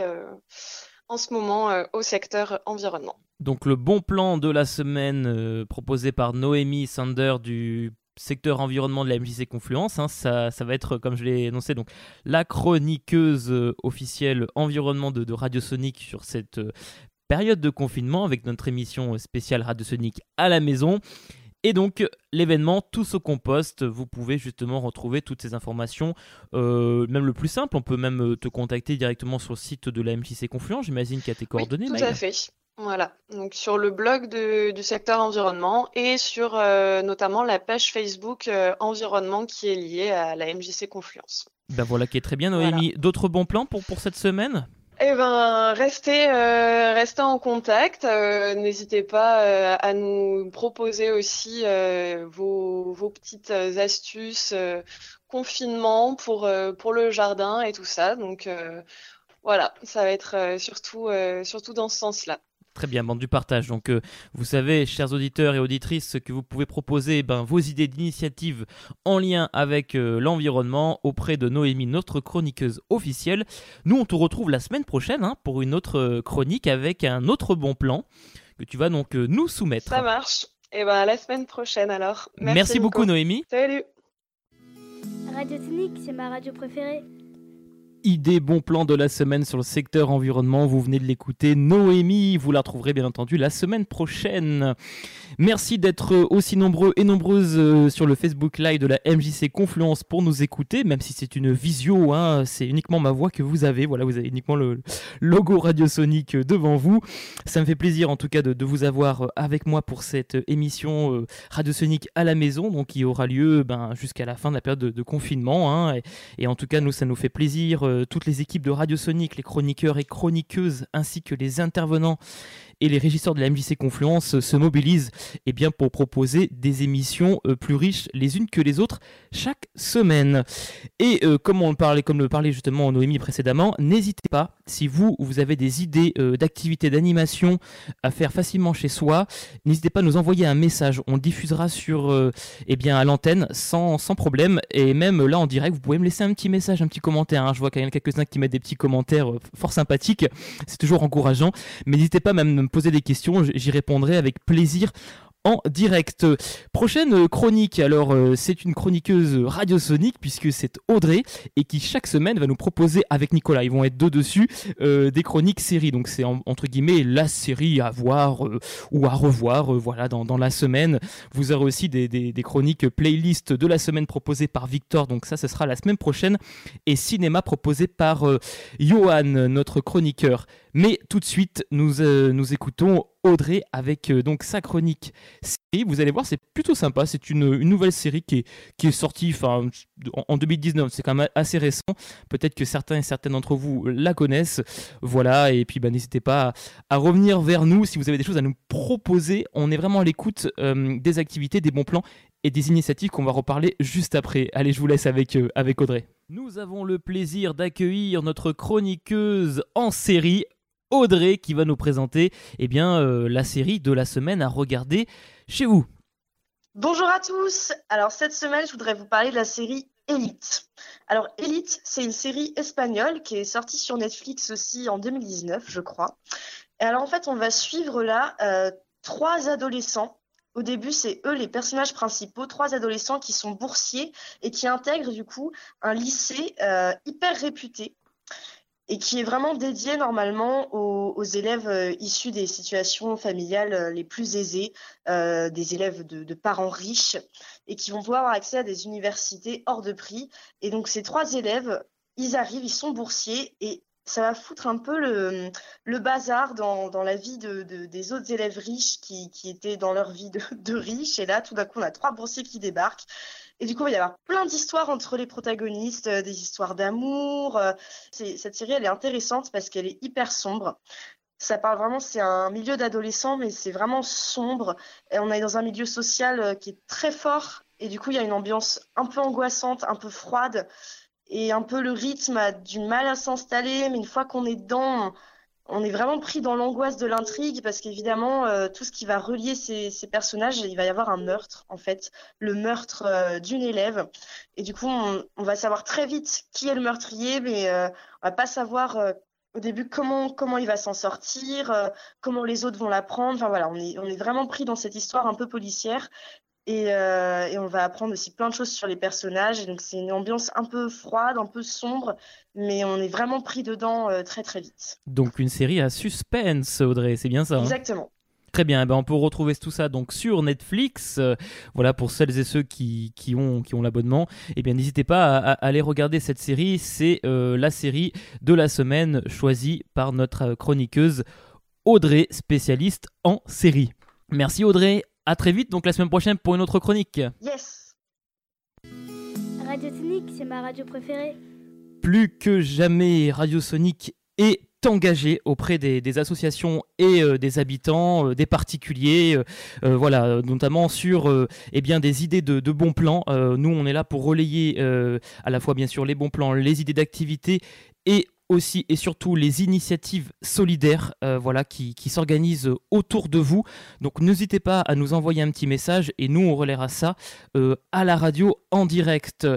en ce moment au secteur environnement. Donc le bon plan de la semaine proposé par Noémie Sander du secteur environnement de la MJC Confluence. Hein. ça, va être, comme je l'ai énoncé, donc la chroniqueuse officielle environnement de, de Radio Sonic sur cette période de confinement avec notre émission spéciale Radio Sonic à la maison. Et donc, l'événement Tous au compost, vous pouvez justement retrouver toutes ces informations, euh, même le plus simple, on peut même euh, te contacter directement sur le site de la MJC Confluent, j'imagine qu'il y a tes coordonnées. Oui, tout à fait. Voilà, donc sur le blog du secteur environnement et sur euh, notamment la page Facebook environnement qui est liée à la MJC Confluence. Ben voilà qui est très bien Noémie. D'autres bons plans pour, pour cette semaine? Eh ben, restez, euh, restez en contact. Euh, n'hésitez pas euh, à nous proposer aussi vos, vos, petites astuces confinement pour, pour le jardin et tout ça. Donc voilà, ça va être surtout, surtout dans ce sens-là. Très bien, bande du partage. Donc, euh, vous savez, chers auditeurs et auditrices, que vous pouvez proposer ben, vos idées d'initiative en lien avec euh, l'environnement auprès de Noémie, notre chroniqueuse officielle. Nous, on te retrouve la semaine prochaine hein, pour une autre euh, chronique avec un autre bon plan que tu vas donc nous soumettre. Ça marche. Et eh ben, la semaine prochaine alors. Merci, beaucoup, Noémie. Salut. Radio Technique, c'est ma radio préférée idée bon plan de la semaine sur le secteur environnement. Vous venez de l'écouter. Noémie, vous la retrouverez bien entendu la semaine prochaine. Merci d'être aussi nombreux et nombreuses euh, sur le Facebook Live de la MJC Confluence pour nous écouter, même si c'est une visio, hein, c'est uniquement ma voix que vous avez. Voilà, vous avez uniquement le logo radiosonique devant vous. Ça me fait plaisir en tout cas de, vous avoir avec moi pour cette émission euh, radiosonique à la maison, donc qui aura lieu ben, jusqu'à la fin de la période de, confinement. Hein. et, en tout cas, nous, ça nous fait plaisir euh, toutes les équipes de Radio Sonic, les chroniqueurs et chroniqueuses, ainsi que les intervenants et les régisseurs de la MJC Confluence se mobilisent eh bien, pour proposer des émissions euh, plus riches les unes que les autres chaque semaine. Et euh, comme on parlait, comme le parlait justement Noémie précédemment, n'hésitez pas, si vous, vous avez des idées euh, d'activités d'animation à faire facilement chez soi, n'hésitez pas à nous envoyer un message. On diffusera sur, eh bien, à l'antenne sans, sans, problème. Et même là en direct, vous pouvez me laisser un petit message, un petit commentaire. Hein. Je vois qu'il y en a quelques-uns qui mettent des petits commentaires fort sympathiques. C'est toujours encourageant. Mais n'hésitez pas même poser des questions, j'y répondrai avec plaisir en direct. Prochaine chronique, alors euh, c'est une chroniqueuse radiosonique puisque c'est Audrey et qui chaque semaine va nous proposer avec Nicolas, ils vont être deux dessus, euh, des chroniques séries. Donc c'est entre guillemets la série à voir euh, ou à revoir voilà, dans, la semaine. Vous aurez aussi des, chroniques playlist de la semaine proposées par Victor, donc ça ce sera la semaine prochaine. Et cinéma proposé par Johan, notre chroniqueur. Mais tout de suite, nous, nous écoutons Audrey avec euh, donc sa chronique série. Vous allez voir, c'est plutôt sympa. C'est une, nouvelle série qui est, qui est sortie en, en 2019. C'est quand même assez récent. Peut-être que certains et certaines d'entre vous la connaissent. Voilà. Et puis, bah, n'hésitez pas à, revenir vers nous si vous avez des choses à nous proposer. On est vraiment à l'écoute euh, des activités, des bons plans et des initiatives qu'on va reparler juste après. Allez, je vous laisse avec, avec Audrey. Nous avons le plaisir d'accueillir notre chroniqueuse en série, Audrey qui va nous présenter eh bien, euh, la série de la semaine à regarder chez vous. Bonjour à tous. Alors cette semaine, je voudrais vous parler de la série Elite. Alors Elite, c'est une série espagnole qui est sortie sur Netflix aussi en 2019, je crois. Alors en fait, on va suivre là euh, trois adolescents. Au début, c'est eux les personnages principaux, trois adolescents qui sont boursiers et qui intègrent du coup un lycée euh, hyper réputé et qui est vraiment dédié normalement aux, élèves euh, issus des situations familiales euh, les plus aisées, euh, des élèves de, parents riches, et qui vont pouvoir avoir accès à des universités hors de prix. Et donc ces trois élèves, ils arrivent, ils sont boursiers, et ça va foutre un peu le, bazar dans, dans, la vie de, des autres élèves riches qui, qui, étaient dans leur vie de, de riches. Et là, tout d'un coup, on a trois boursiers qui débarquent. Et du coup, il va y avoir plein d'histoires entre les protagonistes, euh, des histoires d'amour. Euh, cette série, elle est intéressante parce qu'elle est hyper sombre. Ça parle vraiment, c'est un milieu d'adolescents, mais c'est vraiment sombre. Et on est dans un milieu social euh, qui est très fort. Et du coup, il y a une ambiance un peu angoissante, un peu froide. Et un peu le rythme a du mal à s'installer. Mais une fois qu'on est dedans, on est vraiment pris dans l'angoisse de l'intrigue parce qu'évidemment, euh, tout ce qui va relier ces, personnages, il va y avoir un meurtre, en fait, le meurtre euh, d'une élève. Et du coup, on, va savoir très vite qui est le meurtrier, mais euh, on va pas savoir au début comment, comment il va s'en sortir, comment les autres vont l'apprendre. Enfin voilà, on est, on est vraiment pris dans cette histoire un peu policière. Et, on va apprendre aussi plein de choses sur les personnages. donc c'est une ambiance un peu froide, un peu sombre, mais on est vraiment pris dedans très très vite. Donc une série à suspense, Audrey, c'est bien ça hein? Exactement. Très bien, eh ben on peut retrouver tout ça donc sur Netflix. Euh, voilà pour celles et ceux qui, qui ont, qui ont l'abonnement. Eh bien n'hésitez pas à, aller regarder cette série. C'est euh, la série de la semaine choisie par notre chroniqueuse Audrey, spécialiste en série. Merci Audrey. À très vite donc la semaine prochaine pour une autre chronique. Yes. Radio Sonic, c'est ma radio préférée. Plus que jamais, Radio Sonic est engagé auprès des, associations et euh, des habitants, euh, des particuliers, euh, voilà, notamment sur eh bien, des idées de, bons plans. nous, on est là pour relayer à la fois bien sûr les bons plans, les idées d'activité et aussi et surtout les initiatives solidaires voilà, qui, s'organisent autour de vous. Donc n'hésitez pas à nous envoyer un petit message et nous on relaiera ça à la radio en direct.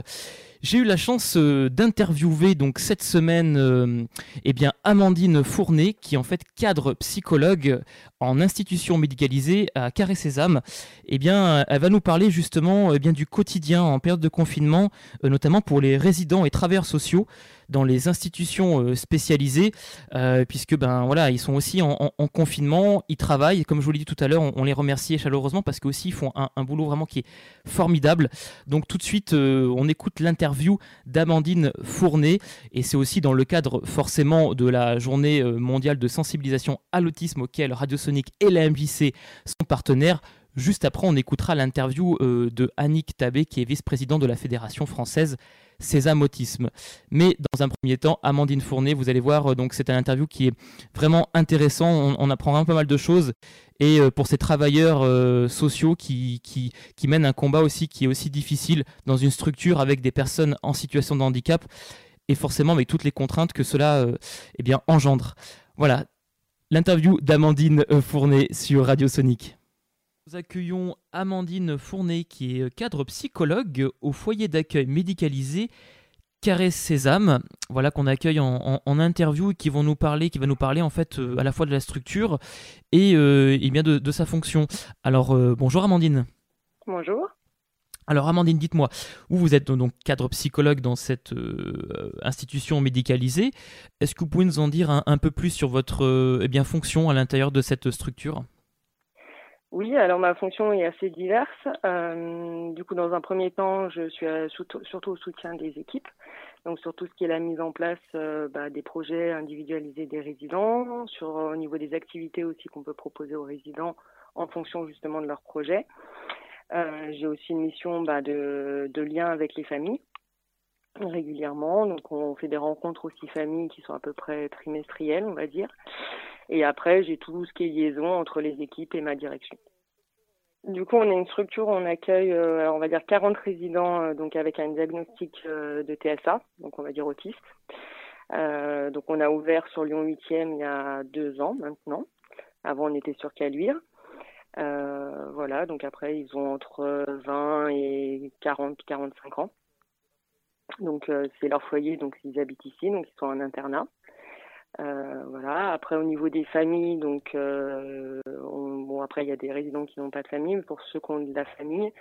J'ai eu la chance euh, d'interviewer donc cette semaine euh, eh bien Amandine Fournet qui est en fait cadre psychologue en institution médicalisée à Carré Sésame. Eh bien, elle va nous parler justement eh bien du quotidien en période de confinement, euh, notamment pour les résidents et travailleurs sociaux dans les institutions euh, spécialisées, euh, puisque ben voilà, ils sont aussi en, confinement, ils travaillent. Comme je vous l'ai dit tout à l'heure, on, les remercie chaleureusement parce qu'aussi ils font un, boulot vraiment qui est formidable. Donc tout de suite, euh, on écoute l'interview d'Amandine Fournet, et c'est aussi dans le cadre forcément de la journée mondiale de sensibilisation à l'autisme auquel Radio Sonic et la MJC sont partenaires. Juste après, on écoutera l'interview de Annick Tabé, qui est vice-présidente de la Fédération française Autisme. Mais dans un premier temps, Amandine Fournet, vous allez voir, euh, donc c'est un interview qui est vraiment intéressant. On, apprend vraiment pas mal de choses. Et euh, pour ces travailleurs euh, sociaux qui, mènent un combat aussi qui est aussi difficile dans une structure avec des personnes en situation de handicap et forcément avec toutes les contraintes que cela eh engendre. Voilà, l'interview d'Amandine Fournet sur Radio Sonic. Nous accueillons Amandine Fournet, qui est cadre psychologue au foyer d'accueil médicalisé Caresse Sésame, voilà qu'on accueille en, interview et qui vont nous parler, qui va nous parler en fait euh, à la fois de la structure et, euh, bien de, sa fonction. Alors euh, bonjour Amandine. Bonjour. Alors Amandine, dites-moi, où vous êtes donc cadre psychologue dans cette institution médicalisée. Est-ce que vous pouvez nous en dire un, peu plus sur votre eh bien, fonction à l'intérieur de cette structure? Oui, alors ma fonction est assez diverse. Euh, du coup, dans un premier temps, je suis euh, surtout au soutien des équipes, donc sur tout ce qui est la mise en place euh, bah, des projets individualisés des résidents, sur au niveau des activités aussi qu'on peut proposer aux résidents en fonction justement de leurs projets. J'ai aussi une mission bah, de, de lien avec les familles régulièrement, donc on fait des rencontres aussi familles qui sont à peu près trimestrielles, on va dire. Et après, j'ai tout ce qui est liaison entre les équipes et ma direction. Du coup, on est une structure où on accueille, euh, on va dire, 40 résidents euh, donc avec un diagnostic euh, de TSA, donc on va dire autiste. donc on a ouvert sur Lyon 8e il y a deux ans maintenant. Avant, on était sur Caluire. voilà, donc après, ils ont entre 20 et 40, 45 ans. Donc c'est leur foyer, donc ils habitent ici, donc ils sont en internat. Euh, voilà. Après, au niveau des familles, donc, euh, bon, après, il y a des résidents qui n'ont pas de famille, mais pour ceux qui ont de la famille,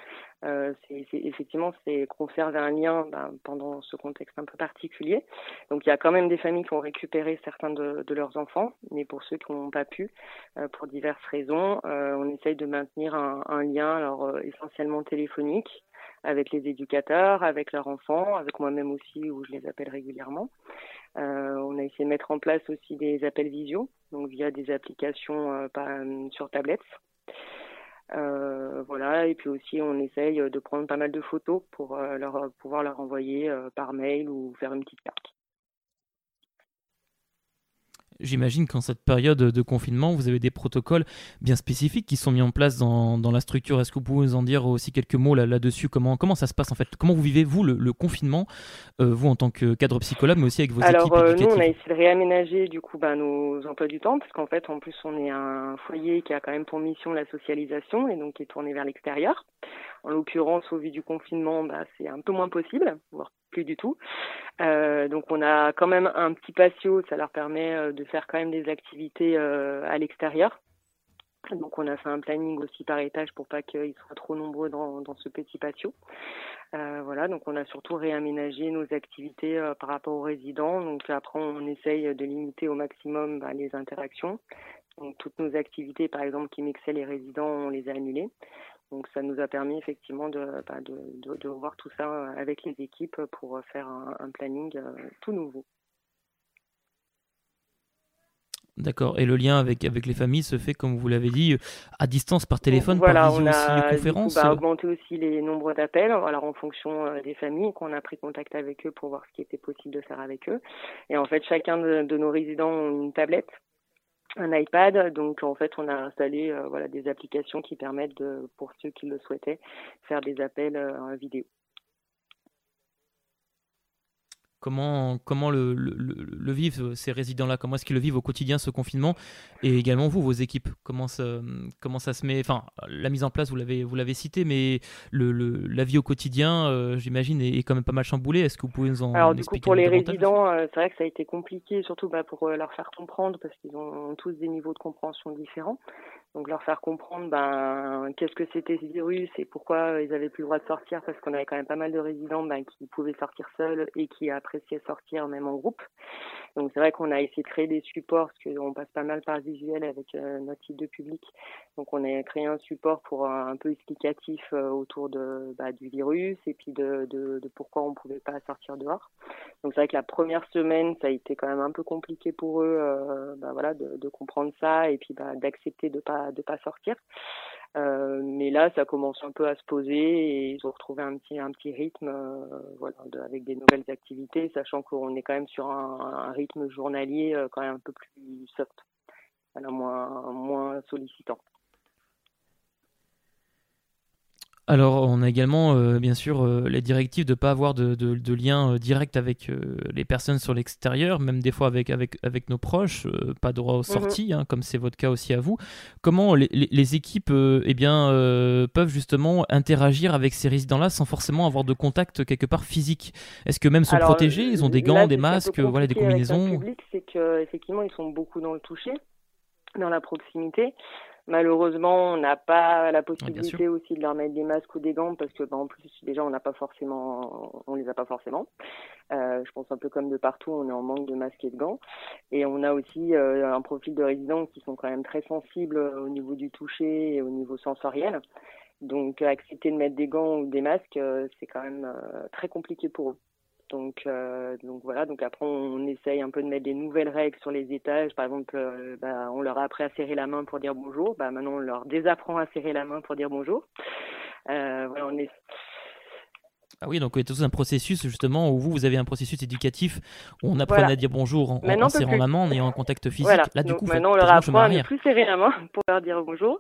euh, c'est effectivement, c'est conserver un lien ben, pendant ce contexte un peu particulier. Donc, il y a quand même des familles qui ont récupéré certains de, de leurs enfants, mais pour ceux qui n'ont pas pu, euh, pour diverses raisons, euh, on essaye de maintenir un, un lien, alors essentiellement téléphonique, avec les éducateurs, avec leurs enfants, avec moi-même aussi, où je les appelle régulièrement. Euh, on a essayé de mettre en place aussi des appels visio, donc via des applications euh, euh, sur tablette. voilà, et puis aussi on essaye de prendre pas mal de photos pour pouvoir leur envoyer par mail ou faire une petite carte. J'imagine qu'en cette période de confinement, vous avez des protocoles bien spécifiques qui sont mis en place dans, la structure. Est-ce que vous pouvez nous en dire aussi quelques mots là-dessus? Comment, comment ça se passe en fait? Comment vous vivez, vous, le, confinement, euh, vous en tant que cadre psychologue, mais aussi avec vos Alors, équipes Alors, nous, on a essayé de réaménager du coup bah, nos emplois du temps, parce qu'en fait, en plus, on est un foyer qui a quand même pour mission la socialisation et donc qui est tourné vers l'extérieur. En l'occurrence, au vu du confinement, bah, c'est un peu moins possible, voire plus du tout. Euh, donc on a quand même un petit patio, ça leur permet euh, de faire quand même des activités euh, à l'extérieur. Donc on a fait un planning aussi par étage pour pas qu'ils soient trop nombreux dans, dans ce petit patio. Euh, voilà, donc on a surtout réaménagé nos activités euh, par rapport aux résidents. Donc après on essaye de limiter au maximum bah, les interactions. Donc toutes nos activités, par exemple, qui mixaient les résidents, on les a annulées. Donc ça nous a permis effectivement de, bah, de, de, de voir tout ça avec les équipes pour faire un, un planning euh, tout nouveau. D'accord. Et le lien avec, avec les familles se fait, comme vous l'avez dit, à distance par téléphone, voilà, par visioconférence on a bah, augmenté aussi les nombres d'appels, alors en fonction euh, des familles, qu'on a pris contact avec eux pour voir ce qui était possible de faire avec eux. Et en fait, chacun de, de nos résidents ont une tablette un iPad. Donc en fait, on a installé euh, voilà des applications qui permettent de, pour ceux qui le souhaitaient, faire des appels euh, vidéo. Comment, comment le, le, le, vivent ces résidents-là? Comment est-ce qu'ils le vivent au quotidien ce confinement? Et également vous, vos équipes Comment ça, comment ça se met? Enfin, la mise en place, vous l'avez, vous l'avez cité, mais le, la vie au quotidien, euh, j'imagine, est, est, quand même pas mal chamboulée. Est-ce que vous pouvez nous en Alors du coup, pour les résidents, euh, c'est vrai que ça a été compliqué, surtout bah, pour euh, leur faire comprendre, parce qu'ils ont tous des niveaux de compréhension différents. Donc leur faire comprendre ben, qu'est-ce que c'était ce virus et pourquoi ils avaient plus le droit de sortir parce qu'on avait quand même pas mal de résidents ben, qui pouvaient sortir seuls et qui appréciaient sortir même en groupe. Donc c'est vrai qu'on a essayé de créer des supports parce qu'on passe pas mal par visuel avec euh, notre site de public. Donc on a créé un support pour un, peu explicatif euh, autour de, bah, du virus et puis de, de, de pourquoi on pouvait pas sortir dehors. Donc c'est vrai que la première semaine ça a été quand même un peu compliqué pour eux, euh, bah, voilà, de, de, comprendre ça et puis bah, d'accepter de pas de pas sortir. Euh, mais là, ça commence un peu à se poser et ils ont retrouvé un petit un petit rythme, euh, voilà, avec des nouvelles activités, sachant qu'on est quand même sur un, un rythme journalier euh, quand même un peu plus soft, voilà, moins moins sollicitant. Alors, on a également, euh, bien sûr, euh, les directives de ne pas avoir de, de, de lien euh, direct avec euh, les personnes sur l'extérieur, même des fois avec, avec, avec nos proches, pas droit aux sorties, mmh. hein, comme c'est votre cas aussi à vous. Comment les, équipes eh bien, peuvent justement interagir avec ces résidents-là sans forcément avoir de contact quelque part physique? Est-ce que même sont Alors, protégés? Ils ont des gants, là, des masques, voilà, des combinaisons? C'est qu'effectivement, ils sont beaucoup dans le toucher, dans la proximité. Malheureusement, on n'a pas la possibilité aussi de leur mettre des masques ou des gants parce que, bah, en plus, déjà, on n'a pas forcément, on les a pas forcément. Euh, je pense un peu comme de partout, on est en manque de masques et de gants. Et on a aussi euh, un profil de résidents qui sont quand même très sensibles au niveau du toucher et au niveau sensoriel. Donc, accepter de mettre des gants ou des masques, euh, c'est quand même euh, très compliqué pour eux. Donc, euh, donc voilà. Donc après, on essaye un peu de mettre des nouvelles règles sur les étages. Par exemple, euh, bah, on leur a appris à serrer la main pour dire bonjour. Bah, maintenant, on leur désapprend à serrer la main pour dire bonjour. Euh, voilà, on est. Ah oui, donc a tout un processus justement où vous, vous avez un processus éducatif où on voilà. à dire bonjour en, en serrant la main, en ayant un contact physique. Voilà. Là, du donc coup, maintenant, on leur apprend à ne plus serrer la main pour leur dire bonjour.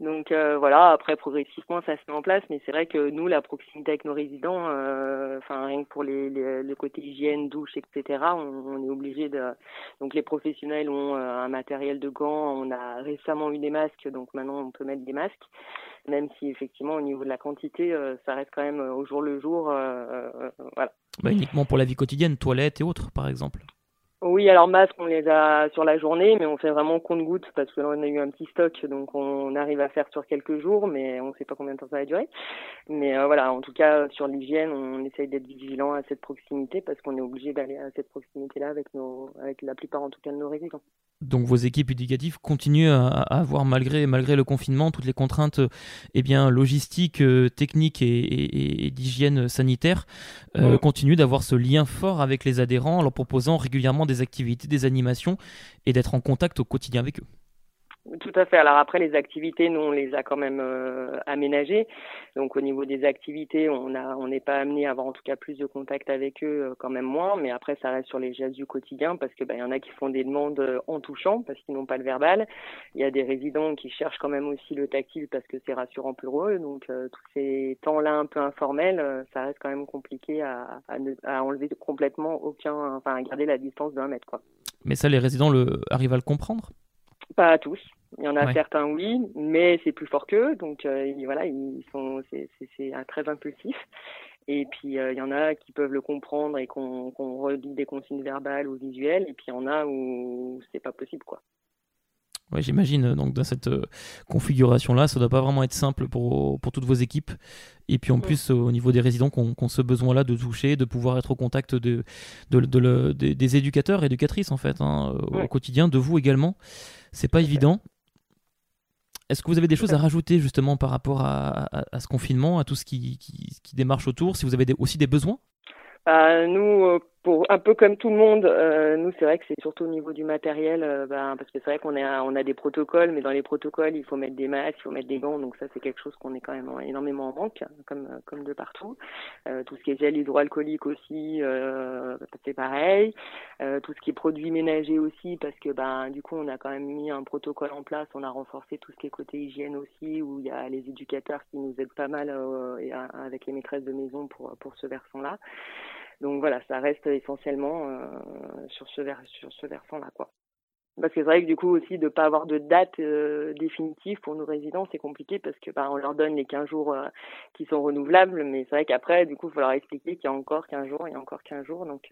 Donc euh, voilà, après progressivement ça se met en place, mais c'est vrai que nous la proximité avec nos résidents, euh, enfin rien que pour les, les, le côté hygiène, douche, etc. On, on est obligé de. Donc les professionnels ont euh, un matériel de gants, on a récemment eu des masques, donc maintenant on peut mettre des masques, même si effectivement au niveau de la quantité, euh, ça reste quand même au jour le jour, euh, voilà. Bah, uniquement pour la vie quotidienne, toilettes et autres par exemple. Oui, alors masques, on les a sur la journée, mais on fait vraiment compte-gouttes parce que là, on a eu un petit stock, donc on arrive à faire sur quelques jours, mais on ne sait pas combien de temps ça va durer. Mais euh, voilà, en tout cas, sur l'hygiène, on essaye d'être vigilant à cette proximité parce qu'on est obligé d'aller à cette proximité-là avec, nos, avec la plupart, en tout cas, de nos résidents. Donc vos équipes éducatives continuent à, à avoir, malgré, malgré le confinement, toutes les contraintes eh bien, logistiques, euh, techniques et, et, et d'hygiène sanitaire, euh, continuent d'avoir ce lien fort avec les adhérents en leur proposant régulièrement des activités, des animations et d'être en contact au quotidien avec eux. Tout à fait. Alors après, les activités, nous, on les a quand même euh, aménagées. Donc au niveau des activités, on n'est pas amené à avoir en tout cas plus de contact avec eux, euh, quand même moins. Mais après, ça reste sur les gestes du quotidien parce que bah, y en a qui font des demandes euh, en touchant parce qu'ils n'ont pas le verbal. Il y a des résidents qui cherchent quand même aussi le tactile parce que c'est rassurant pour eux. Donc tous ces temps-là un peu informels, ça reste quand même compliqué à enlever complètement aucun, enfin à garder la distance d'un mètre, quoi. Mais ça, les résidents le, arrivent à le comprendre? Pas à tous. Il y en a ouais. certains oui, mais c'est plus fort qu'eux, donc euh, voilà, ils sont c'est très impulsif. Et puis euh, il y en a qui peuvent le comprendre et qu'on qu relit des consignes verbales ou visuelles, et puis il y en a où c'est pas possible quoi. Ouais, j'imagine. Donc dans cette configuration-là, ça doit pas vraiment être simple pour, pour toutes vos équipes. Et puis en plus, au niveau des résidents, qu'on qu ce besoin-là de toucher, de pouvoir être au contact de, de, des éducateurs, éducatrices en fait, hein, au quotidien, de vous également. C'est pas évident. Est-ce que vous avez des choses à rajouter justement par rapport à, ce confinement, à tout ce qui, qui, démarche autour Si vous avez aussi des besoins? Bah, Nous, euh, pour un peu comme tout le monde, euh, nous c'est vrai que c'est surtout au niveau du matériel, euh, ben, parce que c'est vrai qu'on a on a des protocoles, mais dans les protocoles il faut mettre des masques, il faut mettre des gants, donc ça c'est quelque chose qu'on est quand même énormément en manque, comme comme de partout. Euh, tout ce qui est gel hydroalcoolique aussi, euh, c'est pareil. tout ce qui est produits ménagers aussi, parce que ben du coup on a quand même mis un protocole en place, on a renforcé tout ce qui est côté hygiène aussi, où il y a les éducateurs qui nous aident pas mal avec les maîtresses de maison pour pour ce versant-là. Donc voilà, ça reste essentiellement euh, sur ce sur ce versant-là, quoi. Parce que c'est vrai que du coup aussi de pas avoir de date euh, définitive pour nos résidents, c'est compliqué parce que bah, on leur donne les 15 jours euh, qui sont renouvelables, mais c'est vrai qu'après du coup il faut leur expliquer qu'il y a encore 15 jours, il y a encore 15 jours, donc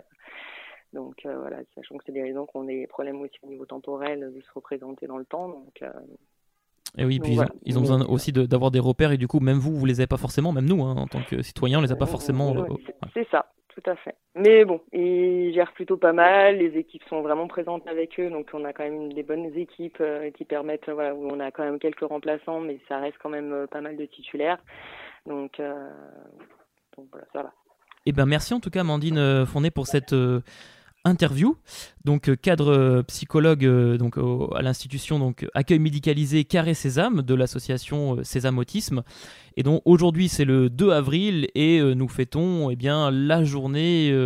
donc voilà, sachant que c'est des raisons qu'on ait des problèmes aussi au niveau temporel de se représenter dans le temps, donc et oui, puis ils, ont, besoin aussi d'avoir des repères et du coup même vous vous les avez pas forcément, même nous hein, en tant que citoyens on les a pas forcément. c'est ça tout à fait. Mais bon, ils gèrent plutôt pas mal, les équipes sont vraiment présentes avec eux, donc on a quand même des bonnes équipes euh, qui permettent, voilà, où on a quand même quelques remplaçants, mais ça reste quand même euh, pas mal de titulaires. Donc, euh, donc voilà, ça va. Eh ben merci en tout cas, Amandine Fournet, pour cette interview. Donc euh, cadre euh, psychologue euh, donc à l'institution donc accueil médicalisé Carré Sésame de l'association Sésame Autisme. Et donc aujourd'hui c'est le 2 avril et nous fêtons eh bien la journée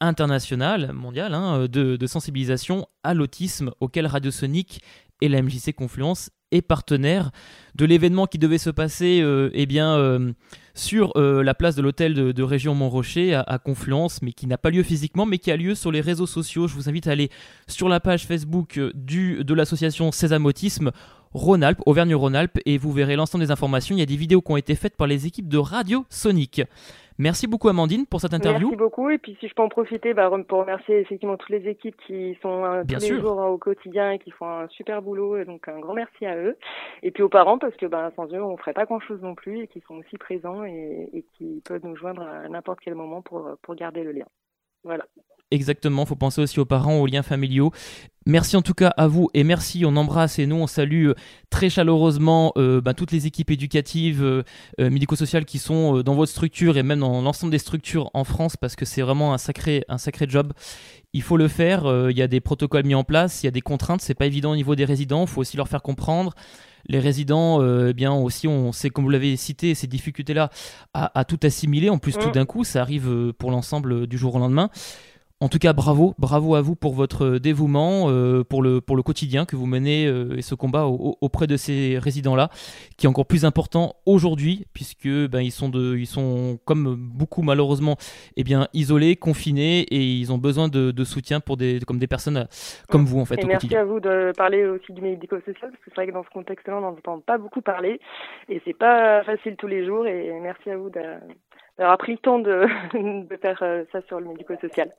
internationale mondiale hein, de, de, sensibilisation à l'autisme auquel Radio Sonic et la MJC Confluence est partenaire de l'événement qui devait se passer eh bien sur euh, la place de l'hôtel de, Région Montrocher à, à, Confluence, mais qui n'a pas lieu physiquement, mais qui a lieu sur les réseaux sociaux. Je vous invite à aller sur la page Facebook euh, du, de l'association Sésame Autisme Rhône-Alpes, Auvergne-Rhône-Alpes, et vous verrez l'ensemble des informations. Il y a des vidéos qui ont été faites par les équipes de Radio Sonic. Merci beaucoup Amandine pour cette interview. Merci beaucoup et puis si je peux en profiter bah, pour remercier effectivement toutes les équipes qui sont euh, tous les jours au quotidien et qui font un super boulot et donc un grand merci à eux et puis aux parents parce que bah, sans eux on ferait pas grand chose non plus et qui sont aussi présents et, et qui peuvent nous joindre à n'importe quel moment pour, pour garder le lien. Voilà. Exactement, faut penser aussi aux parents, aux liens familiaux. Merci en tout cas à vous et merci, on embrasse et nous on salue euh, très chaleureusement euh, bah, toutes les équipes éducatives, euh, médico-sociales qui sont dans votre structure et même dans l'ensemble des structures en France parce que c'est vraiment un sacré, un sacré job. Il faut le faire, il y a des protocoles mis en place, il y a des contraintes, c'est pas évident au niveau des résidents, il faut aussi leur faire comprendre. Les résidents, eh bien aussi, on sait, comme vous l'avez cité, ces difficultés-là à, tout assimiler. En plus, tout mmh. d'un coup, ça arrive pour l'ensemble du jour au lendemain. En tout cas, bravo, bravo à vous pour votre dévouement, euh, pour, le, pour le quotidien que vous menez euh, et ce combat auprès de ces résidents-là, qui est encore plus important aujourd'hui, puisque ben, ils, sont de, ils sont, comme beaucoup malheureusement, eh bien, isolés, confinés, et ils ont besoin de, soutien pour des, comme des personnes euh, comme vous, en fait. Et merci à vous de parler aussi du médico-social, parce que c'est vrai que dans ce contexte-là, on n'en entend pas beaucoup parler, et c'est pas facile tous les jours, et merci à vous d'avoir pris le temps de, de faire ça sur le médico-social.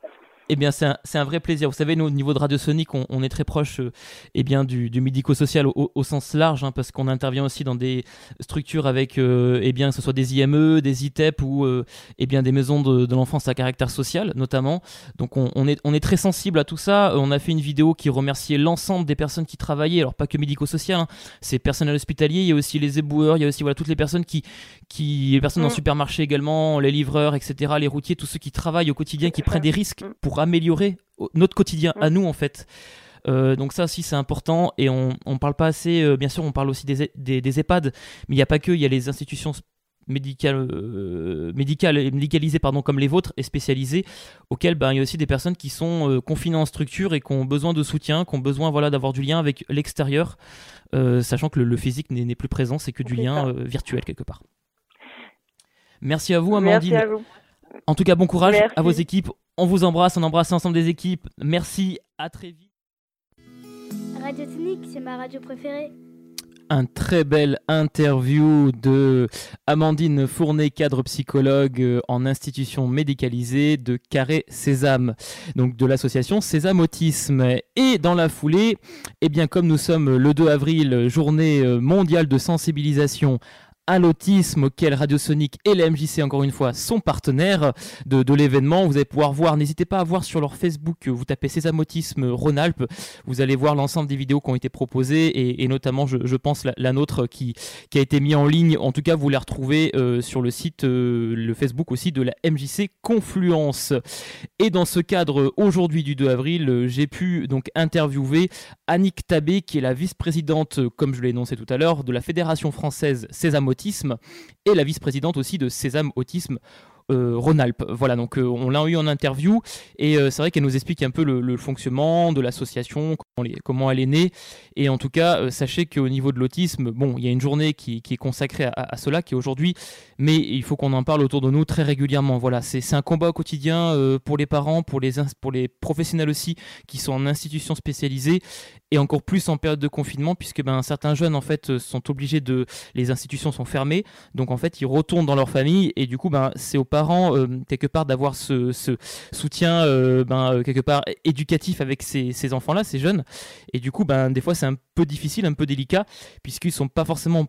Eh bien, c'est un, vrai plaisir. Vous savez, nous, au niveau de Radio Sonic, on, est très proche euh, eh bien, du, médico-social au, sens large, hein, parce qu'on intervient aussi dans des structures avec, euh, eh bien, que ce soit des IME, des ITEP ou euh, eh bien, des maisons de, l'enfance à caractère social, notamment. Donc, on, est, on est très sensible à tout ça. On a fait une vidéo qui remerciait l'ensemble des personnes qui travaillaient, alors pas que médico-social, hein, c'est personnel hospitalier, il y a aussi les éboueurs, il y a aussi voilà, toutes les personnes qui, qui les personnes dans le mm. supermarché également, les livreurs, etc., les routiers, tous ceux qui travaillent au quotidien, qui prennent des risques mm. Pour améliorer notre quotidien à nous en fait. Euh, donc ça aussi c'est important et on ne parle pas assez, euh, bien sûr on parle aussi des, des, EHPAD, mais il n'y a pas que, il y a les institutions médicales, euh, médicales médicalisées pardon, comme les vôtres et spécialisées, auxquelles ben, il y a aussi des personnes qui sont confinées en structure et qui ont besoin de soutien, qui ont besoin voilà, d'avoir du lien avec l'extérieur, sachant que le, physique n'est plus présent, c'est que du lien virtuel quelque part. Merci à vous Amandine. Merci à vous. En tout cas, bon courage à vos équipes. On vous embrasse, on embrasse l'ensemble des équipes. Merci, à très vite. Radio Technique, c'est ma radio préférée. un très bel interview de Amandine Fournet, cadre psychologue euh, en institution médicalisée de Carré Sésame, donc de l'association Sésame Autisme. Et dans la foulée, eh bien comme nous sommes le 2 avril, journée euh, mondiale de sensibilisation à l'autisme auquel Radio Sonic et la MJC encore une fois sont partenaires de, l'événement. Vous allez pouvoir voir, n'hésitez pas à voir sur leur Facebook, vous tapez Sésame Autisme Rhône-Alpes, vous allez voir l'ensemble des vidéos qui ont été proposées et, notamment je, pense la, la, nôtre qui, a été mise en ligne. En tout cas, vous les retrouvez euh, sur le site, euh, le Facebook aussi de la MJC Confluence. Et dans ce cadre, aujourd'hui du 2 avril, j'ai pu donc interviewer Annick Tabé, qui est la vice-présidente, comme je l'ai énoncé tout à l'heure, de la Fédération française Sésame Et la vice-présidente aussi de Sésame Autisme euh, Rhône-Alpes. Voilà, donc euh, on l'a eu en interview et euh, c'est vrai qu'elle nous explique un peu le, fonctionnement de l'association, comment, elle est née. Et en tout cas, sachez qu'au niveau de l'autisme, bon, il y a une journée qui, est consacrée à, cela, qui est aujourd'hui, mais il faut qu'on en parle autour de nous très régulièrement. Voilà, c'est un combat au quotidien pour les parents, pour les, professionnels aussi qui sont en institution spécialisée et encore plus en période de confinement puisque ben, certains jeunes en fait sont obligés de les institutions sont fermées donc en fait ils retournent dans leur famille et du coup ben, c'est aux parents euh, quelque part d'avoir ce, soutien euh, ben, euh, quelque part éducatif avec ces, ces enfants-là, ces jeunes. Et du coup, ben, des fois, c'est un peu difficile, un peu délicat, puisqu'ils sont pas forcément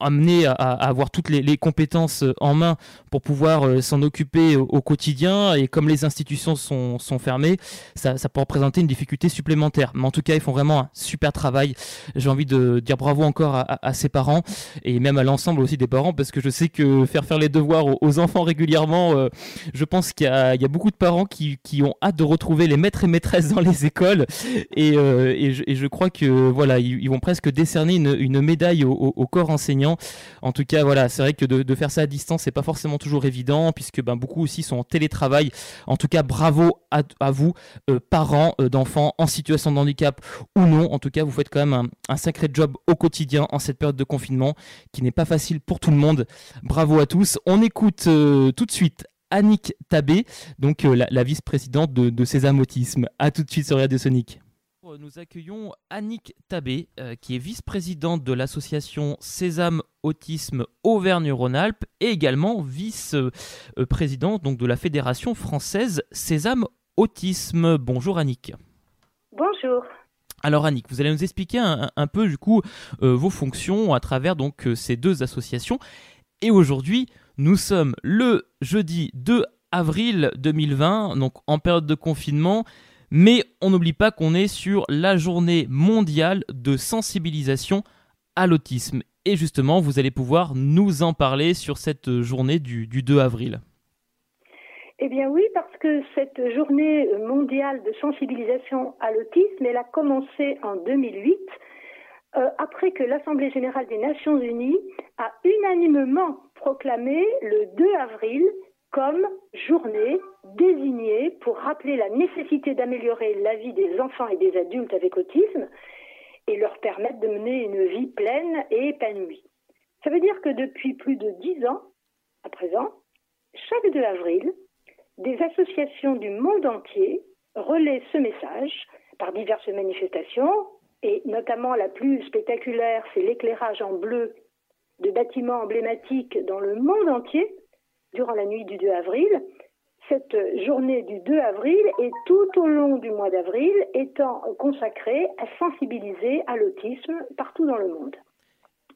amené à, avoir toutes les, compétences euh, en main pour pouvoir euh, s'en occuper au, quotidien. Et comme les institutions sont, fermées, ça, ça, peut représenter une difficulté supplémentaire. Mais en tout cas, ils font vraiment un super travail. J'ai envie de dire bravo encore à, à, ses parents et même à l'ensemble aussi des parents parce que je sais que faire faire les devoirs aux, enfants régulièrement, euh, je pense qu'il y, a beaucoup de parents qui, ont hâte de retrouver les maîtres et maîtresses dans les écoles. Et, je, crois que voilà, ils, vont presque décerner une, médaille au corps enseignant en tout cas, voilà, c'est vrai que de, faire ça à distance, c'est pas forcément toujours évident, puisque ben, beaucoup aussi sont en télétravail. En tout cas, bravo à, vous, euh, parents euh, d'enfants en situation de handicap ou non. En tout cas, vous faites quand même un, sacré job au quotidien en cette période de confinement, qui n'est pas facile pour tout le monde. Bravo à tous. On écoute euh, tout de suite Annick Tabé, donc la, vice-présidente de, de Sésame Autisme. À tout de suite sur Radio Sonic. Nous accueillons Annick Tabé, euh, qui est vice-présidente de l'association Sésame Autisme Auvergne-Rhône-Alpes et également vice-présidente donc de la Fédération française Sésame Autisme. Bonjour Annick. Bonjour. Alors Annick, vous allez nous expliquer un, peu du coup euh, vos fonctions à travers donc euh, ces deux associations. Et aujourd'hui, nous sommes le jeudi 2 avril 2020, donc en période de confinement. Mais on n'oublie pas qu'on est sur la journée mondiale de sensibilisation à l'autisme. Et justement, vous allez pouvoir nous en parler sur cette journée du, 2 avril. Eh bien oui, parce que cette journée mondiale de sensibilisation à l'autisme, elle a commencé en 2008, euh, après que l'Assemblée générale des Nations unies a unanimement proclamé le 2 avril comme journée désignée pour rappeler la nécessité d'améliorer la vie des enfants et des adultes avec autisme et leur permettre de mener une vie pleine et épanouie. Ça veut dire que depuis plus de dix ans, à présent, chaque 2 avril, des associations du monde entier relaient ce message par diverses manifestations, et notamment la plus spectaculaire, c'est l'éclairage en bleu de bâtiments emblématiques dans le monde entier durant la nuit du 2 avril. Cette journée du 2 avril et tout au long du mois d'avril étant consacrée à sensibiliser à l'autisme partout dans le monde.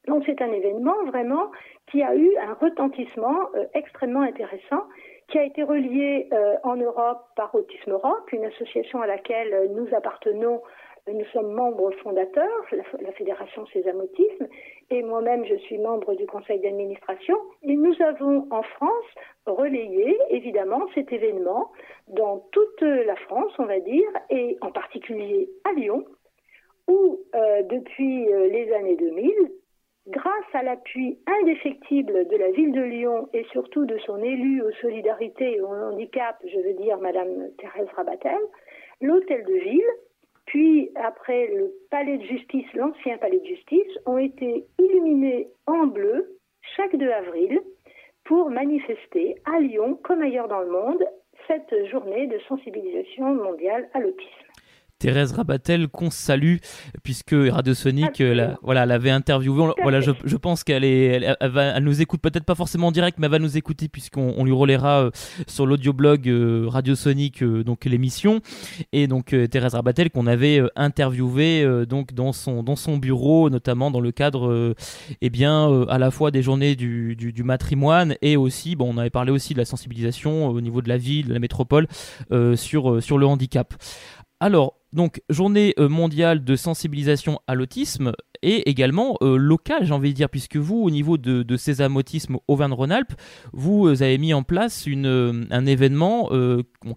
Donc c'est un événement vraiment qui a eu un retentissement euh, extrêmement intéressant, qui a été relié euh, en Europe par Autisme Europe, une association à laquelle nous appartenons nous sommes membres fondateurs, la, Fédération Sésame Autisme, et moi-même je suis membre du conseil d'administration. Et nous avons en France relayé évidemment cet événement dans toute la France, on va dire, et en particulier à Lyon, où euh, depuis euh, les années 2000, grâce à l'appui indéfectible de la ville de Lyon et surtout de son élu aux solidarités et au handicap, je veux dire Madame Thérèse Rabatel, l'hôtel de ville puis après le palais de justice, l'ancien palais de justice, ont été illuminés en bleu chaque 2 avril pour manifester à Lyon, comme ailleurs dans le monde, cette journée de sensibilisation mondiale à l'autisme. Thérèse Rabatel qu'on salue puisque Radio Sonic la, voilà l'avait interviewé voilà je, je pense qu'elle est elle, va, elle nous écoute peut-être pas forcément en direct mais elle va nous écouter puisqu'on lui relaiera sur l'audioblog Radio Sonic donc l'émission. Et donc Thérèse Rabatel qu'on avait interviewé donc dans son dans son bureau notamment dans le cadre eh bien à la fois des journées du, du, du matrimoine et aussi bon on avait parlé aussi de la sensibilisation au niveau de la ville de la métropole sur sur le handicap. Alors, donc, journée euh, mondiale de sensibilisation à l'autisme et également euh, locale, j'ai envie de dire, puisque vous, au niveau de, de Sésame Autisme Auvergne-Rhône-Alpes, vous euh, avez mis en place une, un événement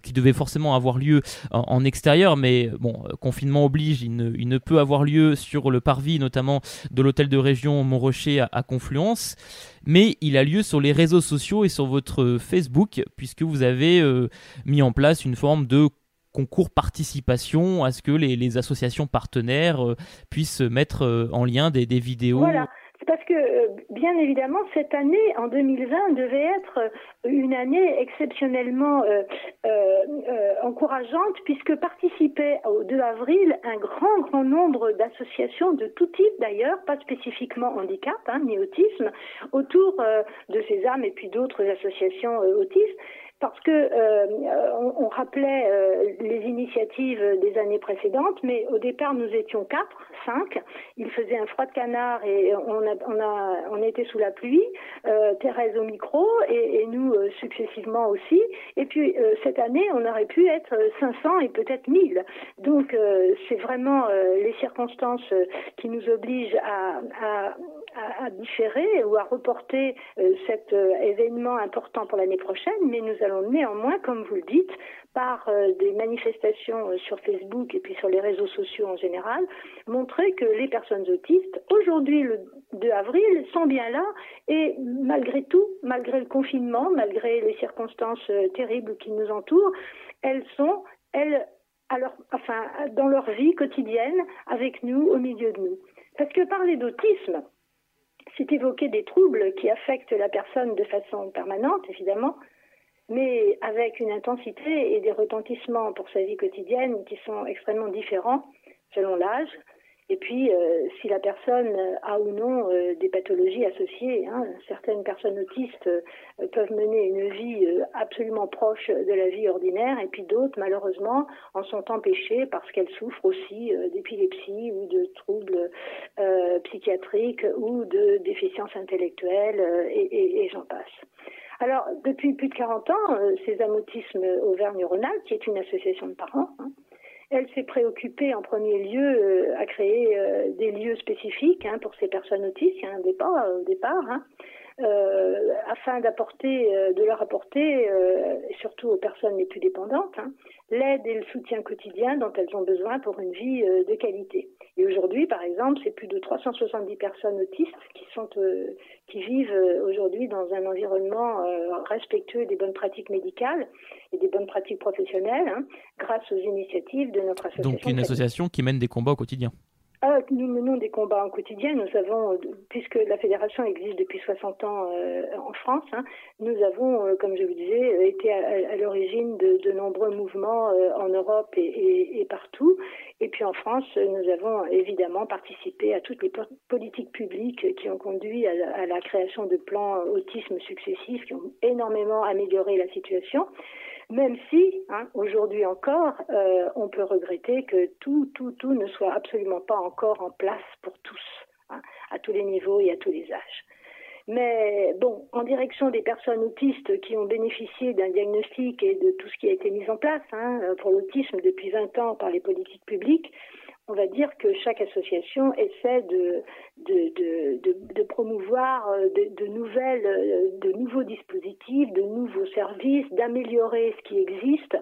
qui devait forcément avoir lieu en, extérieur, mais bon, confinement oblige, il ne, peut avoir lieu sur le parvis, notamment de l'hôtel de région Montrocher à, à Confluence. Mais il a lieu sur les réseaux sociaux et sur votre Facebook, puisque vous avez mis en place une forme de concours participation à ce que les, associations partenaires euh, puissent mettre euh, en lien des, vidéos Voilà. Parce que, euh, bien évidemment, cette année, en 2020, devait être une année exceptionnellement encourageante, puisque participait au 2 avril un grand, grand nombre d'associations de tout type, d'ailleurs, pas spécifiquement handicap, hein, ni autisme, autour de âmes et puis d'autres associations autistes parce que euh, on, rappelait euh, les initiatives des années précédentes, mais au départ nous étions quatre, cinq. Il faisait un froid de canard et on était sous la pluie. Euh, Thérèse au micro et, nous successivement aussi. Et puis cette année, on aurait pu être 500 et peut-être 1000. Donc c'est vraiment les circonstances qui nous obligent à, à différer ou à reporter cet événement important pour l'année prochaine, mais nous allons néanmoins, comme vous le dites, par euh, des manifestations sur Facebook et puis sur les réseaux sociaux en général, montrer que les personnes autistes, aujourd'hui le 2 avril, sont bien là et malgré tout, malgré le confinement, malgré les circonstances terribles qui nous entourent, elles sont, elles, dans leur vie quotidienne, avec nous, au milieu de nous. Parce que parler d'autisme, c'est évoquer des troubles qui affectent la personne de façon permanente, évidemment, mais avec une intensité et des retentissements pour sa vie quotidienne qui sont extrêmement différents selon l'âge, et puis, euh, si la personne a ou non euh, des pathologies associées, hein, certaines personnes autistes euh, peuvent mener une vie absolument proche de la vie ordinaire, et puis d'autres, malheureusement, en sont empêchées parce qu'elles souffrent aussi d'épilepsie ou de troubles psychiatriques ou de déficience intellectuelle, et, et, j'en passe. Alors, depuis plus de 40 ans, ces Autisme Auvergne-Rhône-Alpes, qui est une association de parents, hein, elle s'est préoccupée en premier lieu euh, à créer euh, des lieux spécifiques hein, pour ces personnes autistes. Il départ au départ. Hein. Euh, afin d'apporter, de leur apporter, surtout aux personnes les plus dépendantes, hein, l'aide et le soutien quotidien dont elles ont besoin pour une vie de qualité. Et aujourd'hui, par exemple, c'est plus de 370 personnes autistes qui sont qui vivent aujourd'hui dans un environnement respectueux des bonnes pratiques médicales et des bonnes pratiques professionnelles, hein, grâce aux initiatives de notre association. Donc une association qui mène des combats au quotidien. Ah, nous menons des combats au quotidien. Nous avons, puisque la fédération existe depuis 60 ans euh, en France, hein, nous avons, euh, comme je vous disais, été à, l'origine de, nombreux mouvements euh, en Europe et, partout. Et puis en France, nous avons évidemment participé à toutes les politiques publiques qui ont conduit à la création de plans autisme successifs qui ont énormément amélioré la situation même si, hein, aujourd'hui encore, euh, on peut regretter que tout, tout, tout ne soit absolument pas encore en place pour tous, hein, à tous les niveaux et à tous les âges. Mais bon, en direction des personnes autistes qui ont bénéficié d'un diagnostic et de tout ce qui a été mis en place hein, pour l'autisme depuis 20 ans par les politiques publiques, on va dire que chaque association essaie de, promouvoir euh, euh, de nouveaux dispositifs, de nouveaux services, d'améliorer ce qui existe,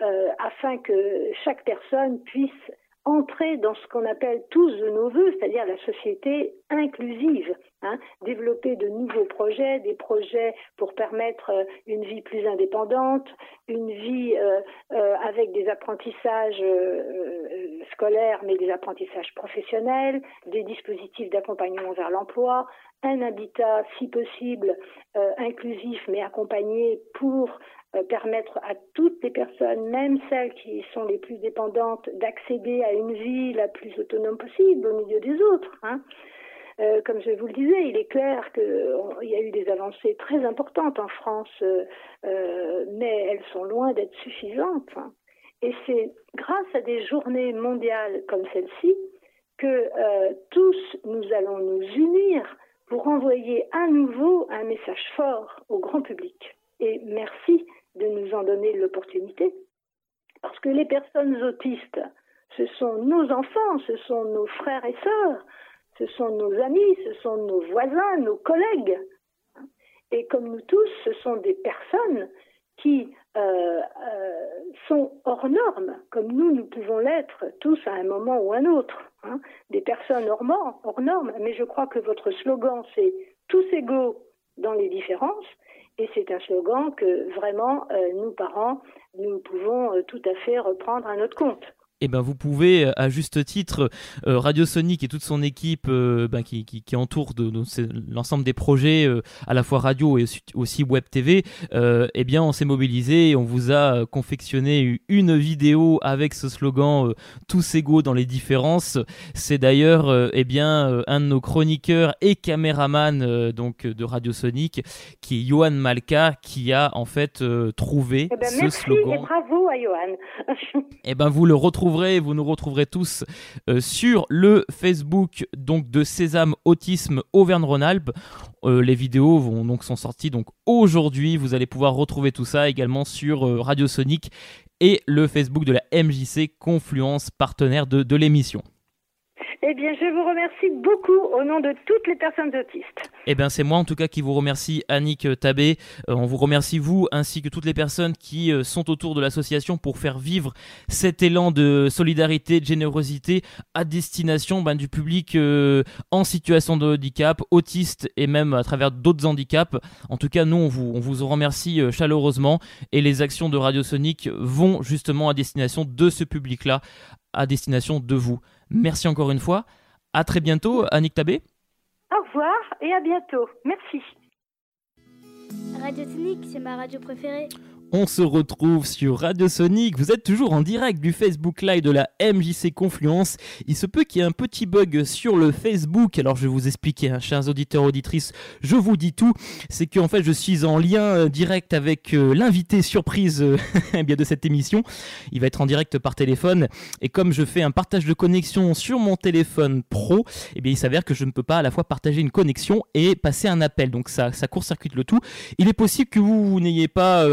euh, afin que chaque personne puisse entrer dans ce qu'on appelle tous de nos voeux, c'est-à-dire la société inclusive, hein, développer de nouveaux projets, des projets pour permettre euh, une vie plus indépendante, une vie euh, euh, avec des apprentissages scolaires, mais des apprentissages professionnels, des dispositifs d'accompagnement vers l'emploi, un habitat, si possible, inclusif mais accompagné pour euh, permettre à toutes les personnes, même celles qui sont les plus dépendantes, d'accéder à une vie la plus autonome possible au milieu des autres. Hein. Euh, comme je vous le disais, il est clair qu'il y a eu des avancées très importantes en France, euh, mais elles sont loin d'être suffisantes. Hein. Et c'est grâce à des journées mondiales comme celle-ci que tous nous allons nous unir pour envoyer à nouveau un message fort au grand public. Et merci de nous en donner l'opportunité. Parce que les personnes autistes, ce sont nos enfants, ce sont nos frères et sœurs, ce sont nos amis, ce sont nos voisins, nos collègues. Et comme nous tous, ce sont des personnes qui euh, euh, sont hors normes, comme nous, nous pouvons l'être tous à un moment ou un autre. Hein. Des personnes hors, hors normes, mais je crois que votre slogan, c'est tous égaux dans les différences. Et c'est un slogan que vraiment, euh, nous, parents, nous pouvons euh, tout à fait reprendre à notre compte eh ben vous pouvez euh, à juste titre euh, Radio Sonic et toute son équipe euh, ben, qui, qui, entoure de, l'ensemble des projets à la fois radio et aussi web TV eh bien on s'est mobilisé et on vous a confectionné une vidéo avec ce slogan tous égaux dans les différences. C'est d'ailleurs eh bien un de nos chroniqueurs et caméraman donc de Radio Sonic qui est Johan Malka qui a en fait trouvé eh ben, ce slogan. et bravo à Johan. Eh ben vous le retrouvez vous nous retrouverez tous euh, sur le Facebook donc de Sésame Autisme Auvergne-Rhône-Alpes. Euh, les vidéos vont donc sont sorties donc aujourd'hui. Vous allez pouvoir retrouver tout ça également sur euh, Radio Sonic et le Facebook de la MJC Confluence, partenaire de l'émission. Eh bien, je vous remercie beaucoup au nom de toutes les personnes autistes. Eh bien, c'est moi en tout cas qui vous remercie, Annick Tabé. Euh, on vous remercie, vous, ainsi que toutes les personnes qui euh, sont autour de l'association pour faire vivre cet élan de solidarité, de générosité à destination ben, du public euh, en situation de handicap, autiste et même à travers d'autres handicaps. En tout cas, nous, on vous, on vous remercie chaleureusement et les actions de Radio Sonic vont justement à destination de ce public-là, à destination de vous. Merci encore une fois. À très bientôt, Annick Tabé. Au revoir et à bientôt. Merci. Radio Sonic, c'est ma radio préférée. On se retrouve sur Radio Sonic. Vous êtes toujours en direct du Facebook Live de la MJC Confluence. Il se peut qu'il y ait un petit bug sur le Facebook. Alors je vais vous expliquer, hein, chers auditeurs auditrices, je vous dis tout. C'est qu'en fait je suis en lien euh, direct avec euh, l'invité surprise euh, eh de cette émission. Il va être en direct par téléphone et comme je fais un partage de connexion sur mon téléphone pro, eh bien il s'avère que je ne peux pas à la fois partager une connexion et passer un appel. Donc ça, ça court-circuite le tout. Il est possible que vous, n'ayez pas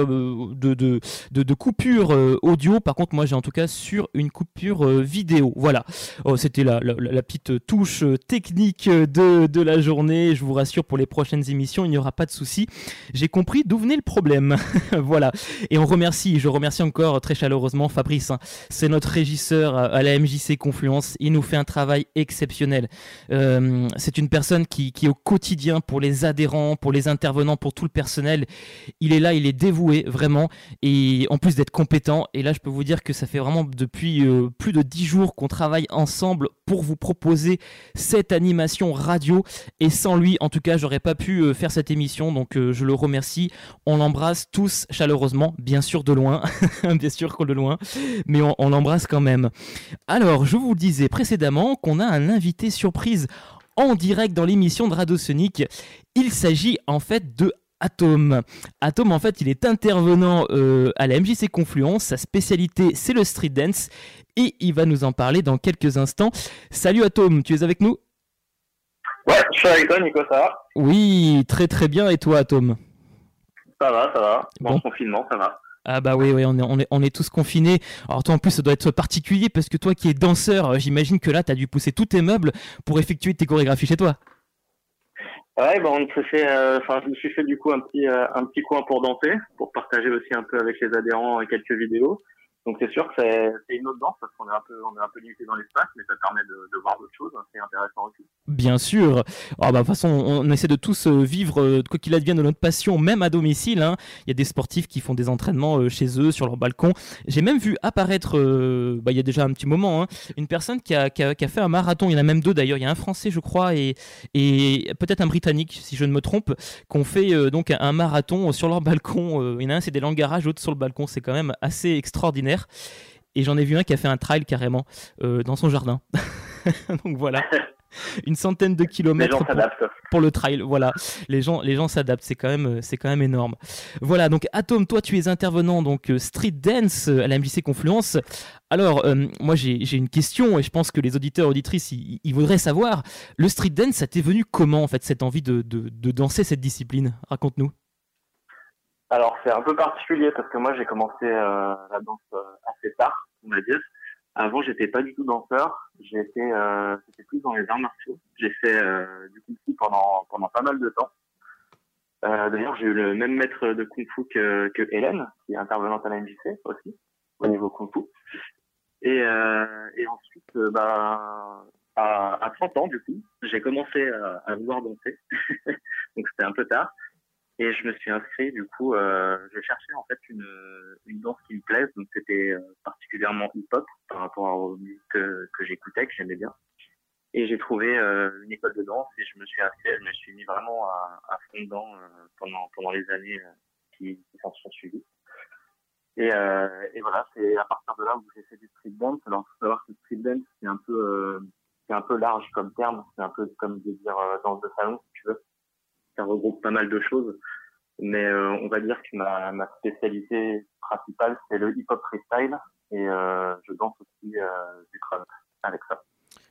de, de, coupure euh, audio. Par contre, moi j'ai en tout cas sur une coupure euh, vidéo. Voilà, oh, c'était la, petite touche euh, technique de, de la journée. Je vous rassure, pour les prochaines émissions, il n'y aura pas de souci. J'ai compris d'où venait le problème. voilà. Et on remercie, je remercie encore très chaleureusement Fabrice. Hein. C'est notre régisseur à la MJC Confluence. Il nous fait un travail exceptionnel. c'est une personne qui, qui, au quotidien, pour les adhérents, pour les intervenants, pour tout le personnel, il est là, il est dévoué vraiment et en plus d'être compétent. Et là, je peux vous dire que ça fait vraiment depuis euh, plus de dix jours qu'on travaille ensemble pour vous proposer cette animation radio. Et sans lui, en tout cas, j'aurais pas pu euh, faire cette émission. Donc, euh, je le remercie. On l'embrasse tous chaleureusement, bien sûr de loin, bien sûr qu'on de loin, mais on, on l'embrasse quand même. Alors, je vous disais précédemment qu'on a un invité surprise en direct dans l'émission de Radio Sonic. Il s'agit en fait de Atom. Atom, en fait, il est intervenant euh, à la MJC Confluence. Sa spécialité, c'est le street dance. Et il va nous en parler dans quelques instants. Salut Atom, tu es avec nous? Ouais, je suis avec toi, Nico, ça va? Oui, très très bien. Et toi, Atom Ça va, ça va. Bon, confinement, ça va. Ah bah oui, oui on, est, on, est, on est tous confinés. Alors toi en plus ça doit être particulier parce que toi qui es danseur, j'imagine que là tu as dû pousser tous tes meubles pour effectuer tes chorégraphies chez toi. Ouais, bah on se fait, euh, enfin, je me suis fait du coup un petit, euh, un petit coin pour danser, pour partager aussi un peu avec les adhérents quelques vidéos. Donc c'est sûr que c'est une autre danse parce qu'on est un peu on limité dans l'espace, mais ça permet de, voir d'autres choses. Hein, c'est intéressant aussi. Bien sûr. Ah bah, de toute façon, on essaie de tous euh, vivre euh, quoi qu'il advienne de notre passion, même à domicile. Hein. Il y a des sportifs qui font des entraînements euh, chez eux sur leur balcon. J'ai même vu apparaître, bah, il y a déjà un petit moment, hein, une personne qui a, fait un marathon. Il y en a même deux d'ailleurs. Il y a un Français, je crois, et, et peut-être un Britannique, si je ne me trompe, qui ont fait donc un marathon sur leur balcon. il y en a un, c'est des langues garage, l'autre sur le balcon. C'est quand même assez extraordinaire. Et j'en ai vu un qui a fait un trail carrément euh, dans son jardin. Donc voilà. Une centaine de kilomètres pour, le trail. Voilà, les gens, les gens s'adaptent. C'est quand même, c'est quand même énorme. Voilà. Donc Atom, toi, tu es intervenant donc euh, street dance à la MJC Confluence. Alors, euh, moi, j'ai une question et je pense que les auditeurs auditrices, ils, voudraient savoir. Le street dance, ça t'est venu comment en fait cette envie de, de, de danser cette discipline? Raconte-nous. Alors c'est un peu particulier parce que moi j'ai commencé euh, la danse euh, assez tard, on va dire. Avant j'étais pas du tout danseur, j'étais euh, plus dans les arts martiaux. J'ai fait euh, du kung fu pendant pendant pas mal de temps. Euh, D'ailleurs j'ai eu le même maître de kung fu que, que Hélène, qui est intervenante à la MJC aussi au niveau kung fu. Et, et ensuite bah à, à 30 ans du coup j'ai commencé à vouloir danser, donc c'était un peu tard. Et je me suis inscrit, du coup, euh, je cherchais en fait une, une danse qui me plaise, donc c'était euh, particulièrement hip-hop par rapport aux musiques que, que j'écoutais, que j'aimais bien. Et j'ai trouvé euh, une école de danse et je me suis inscrit, je me suis mis vraiment à, à fond dedans euh, pendant, pendant les années euh, qui, qui s'en sont suivies. Et, et voilà, c'est à partir de là où j'ai fait du street dance. Alors, faut savoir que street dance, c'est un peu, c'est un peu large comme terme, c'est un peu comme de dire danse de salon, si tu veux ça regroupe pas mal de choses. Mais euh, on va dire que ma, ma spécialité principale, c'est le hip-hop freestyle. Et euh, je danse aussi euh, du crowd avec ça.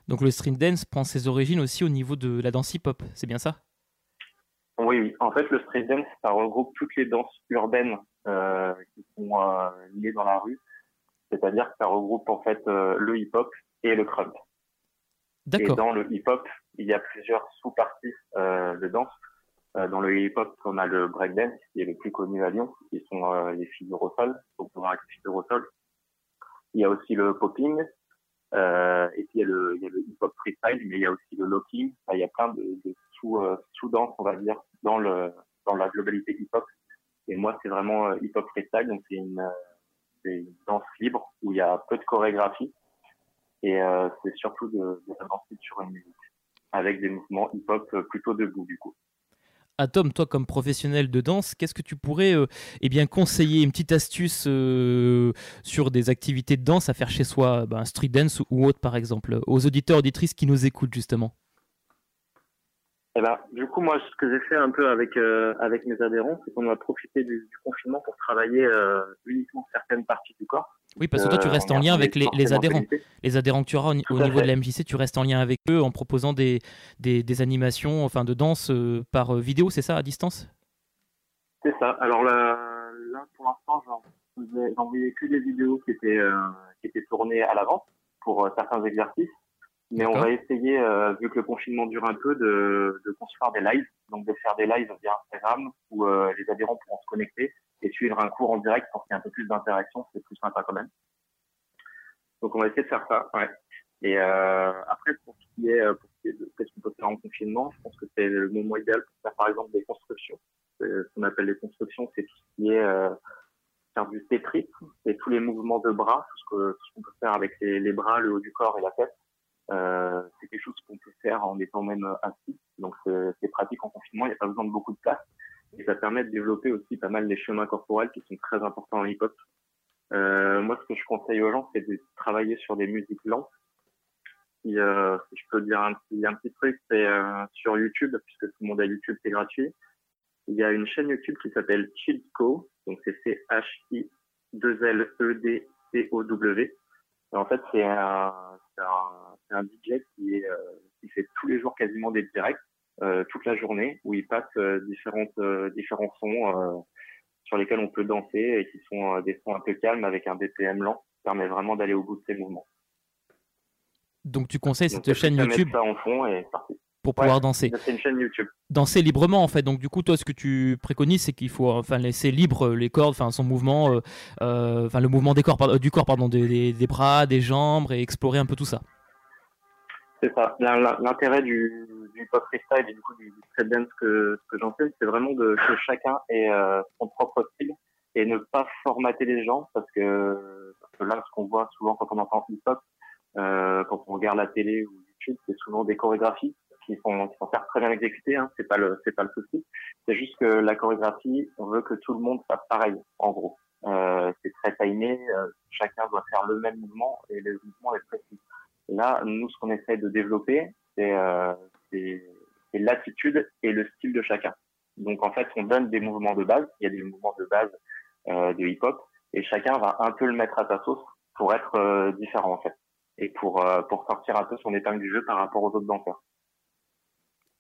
Donc le street dance prend ses origines aussi au niveau de la danse hip-hop, c'est bien ça? Oui, oui, en fait, le street dance, ça regroupe toutes les danses urbaines euh, qui sont euh, liées dans la rue. C'est-à-dire que ça regroupe en fait euh, le hip-hop et le crump. Et dans le hip-hop, il y a plusieurs sous-parties de danse. Euh, dans le hip-hop, on a le breakdance, qui est le plus connu à Lyon, qui sont euh, les figures au sol, donc on va les au sol. Il y a aussi le popping, euh, et puis il y a le, le hip-hop freestyle, mais il y a aussi le locking. il y a plein de, de sous, euh, sous-danses, on va dire, dans le dans la globalité hip-hop. Et moi, c'est vraiment hip-hop freestyle, donc c'est une, une, danse libre où il y a peu de chorégraphie et c'est surtout de, de la danse sur une musique avec des mouvements hip-hop plutôt debout du coup. Atom, toi comme professionnel de danse, qu'est-ce que tu pourrais euh, eh bien, conseiller Une petite astuce euh, sur des activités de danse à faire chez soi, ben, street dance ou autre par exemple, aux auditeurs, auditrices qui nous écoutent justement? Eh ben, du coup, moi, ce que j'ai fait un peu avec euh, avec mes adhérents, c'est qu'on a profité du, confinement pour travailler euh, uniquement certaines parties du corps. Oui, parce que toi, tu restes en lien avec les, les adhérents. Les adhérents que tu auras au, niveau de la MJC, tu restes en lien avec eux en proposant des, des, des animations, enfin, de danse euh, par vidéo, c'est ça, à distance? C'est ça. Alors là, là pour l'instant, j'envoyais que des vidéos qui étaient qui étaient tournées à l'avance pour certains exercices. Mais on va essayer, euh, vu que le confinement dure un peu, de, de construire des lives, donc de faire des lives via Instagram où euh, les adhérents pourront se connecter et suivre un cours en direct pour qu'il y ait un peu plus d'interaction, c'est plus sympa quand même. Donc on va essayer de faire ça, ouais. Et euh, après, pour ce qui est, euh, pour ce qui est de ce qu'on peut faire en confinement, je pense que c'est le moment idéal pour faire par exemple des constructions. Ce qu'on appelle les constructions, c'est tout ce qui est euh, faire du Tetris, c'est tous les mouvements de bras, tout ce qu'on peut faire avec les, les bras, le haut du corps et la tête. Euh, c'est quelque chose qu'on peut faire en étant même assis. Donc c'est pratique en confinement, il n'y a pas besoin de beaucoup de place. Et ça permet de développer aussi pas mal les chemins corporels qui sont très importants en hip-hop. Euh, moi, ce que je conseille aux gens, c'est de travailler sur des musiques lentes. Si, euh, si je peux dire un petit, truc, c'est euh, sur YouTube, puisque tout le monde a YouTube, c'est gratuit. Il y a une chaîne YouTube qui s'appelle Childco, donc c'est C-H-I-2-L-E-D-C-O-W. En fait, c'est un, un, un, DJ qui, est, euh, qui fait tous les jours quasiment des directs, euh, toute la journée, où il passe euh, différentes, différents sons sur lesquels on peut danser et qui sont des sons un peu calmes avec un BPM lent, qui permet vraiment d'aller au bout de ses mouvements. Donc tu conseilles cette chaîne YouTube ça en fond et parti. pour pouvoir danser. C'est une chaîne YouTube. Danser librement en fait. Donc du coup, toi, ce que tu préconises, c'est qu'il faut enfin laisser libre les cordes, enfin son mouvement, enfin le mouvement des corps, du corps, pardon, des, des, bras, des jambes, et explorer un peu tout ça. C'est ça. L'intérêt du, du pop freestyle et du coup du, dance que, que j'en fais, c'est vraiment que chacun ait euh, son propre style et ne pas formater les gens parce que, là, ce qu'on voit souvent quand on entend hip-hop, euh, quand on regarde la télé ou YouTube, c'est souvent des chorégraphies qui sont, très bien exécutées. Hein, c'est pas le, souci. C'est juste que la chorégraphie, on veut que tout le monde fasse pareil, en gros. Euh, c'est très timé, chacun doit faire le même mouvement et le mouvement est précis. Là, nous, ce qu'on essaie de développer, c'est euh, l'attitude et le style de chacun. Donc, en fait, on donne des mouvements de base. Il y a des mouvements de base euh, de hip-hop et chacun va un peu le mettre à sa sauce pour être euh, différent, en fait, et pour, pour sortir un peu son épingle du jeu par rapport aux autres danseurs.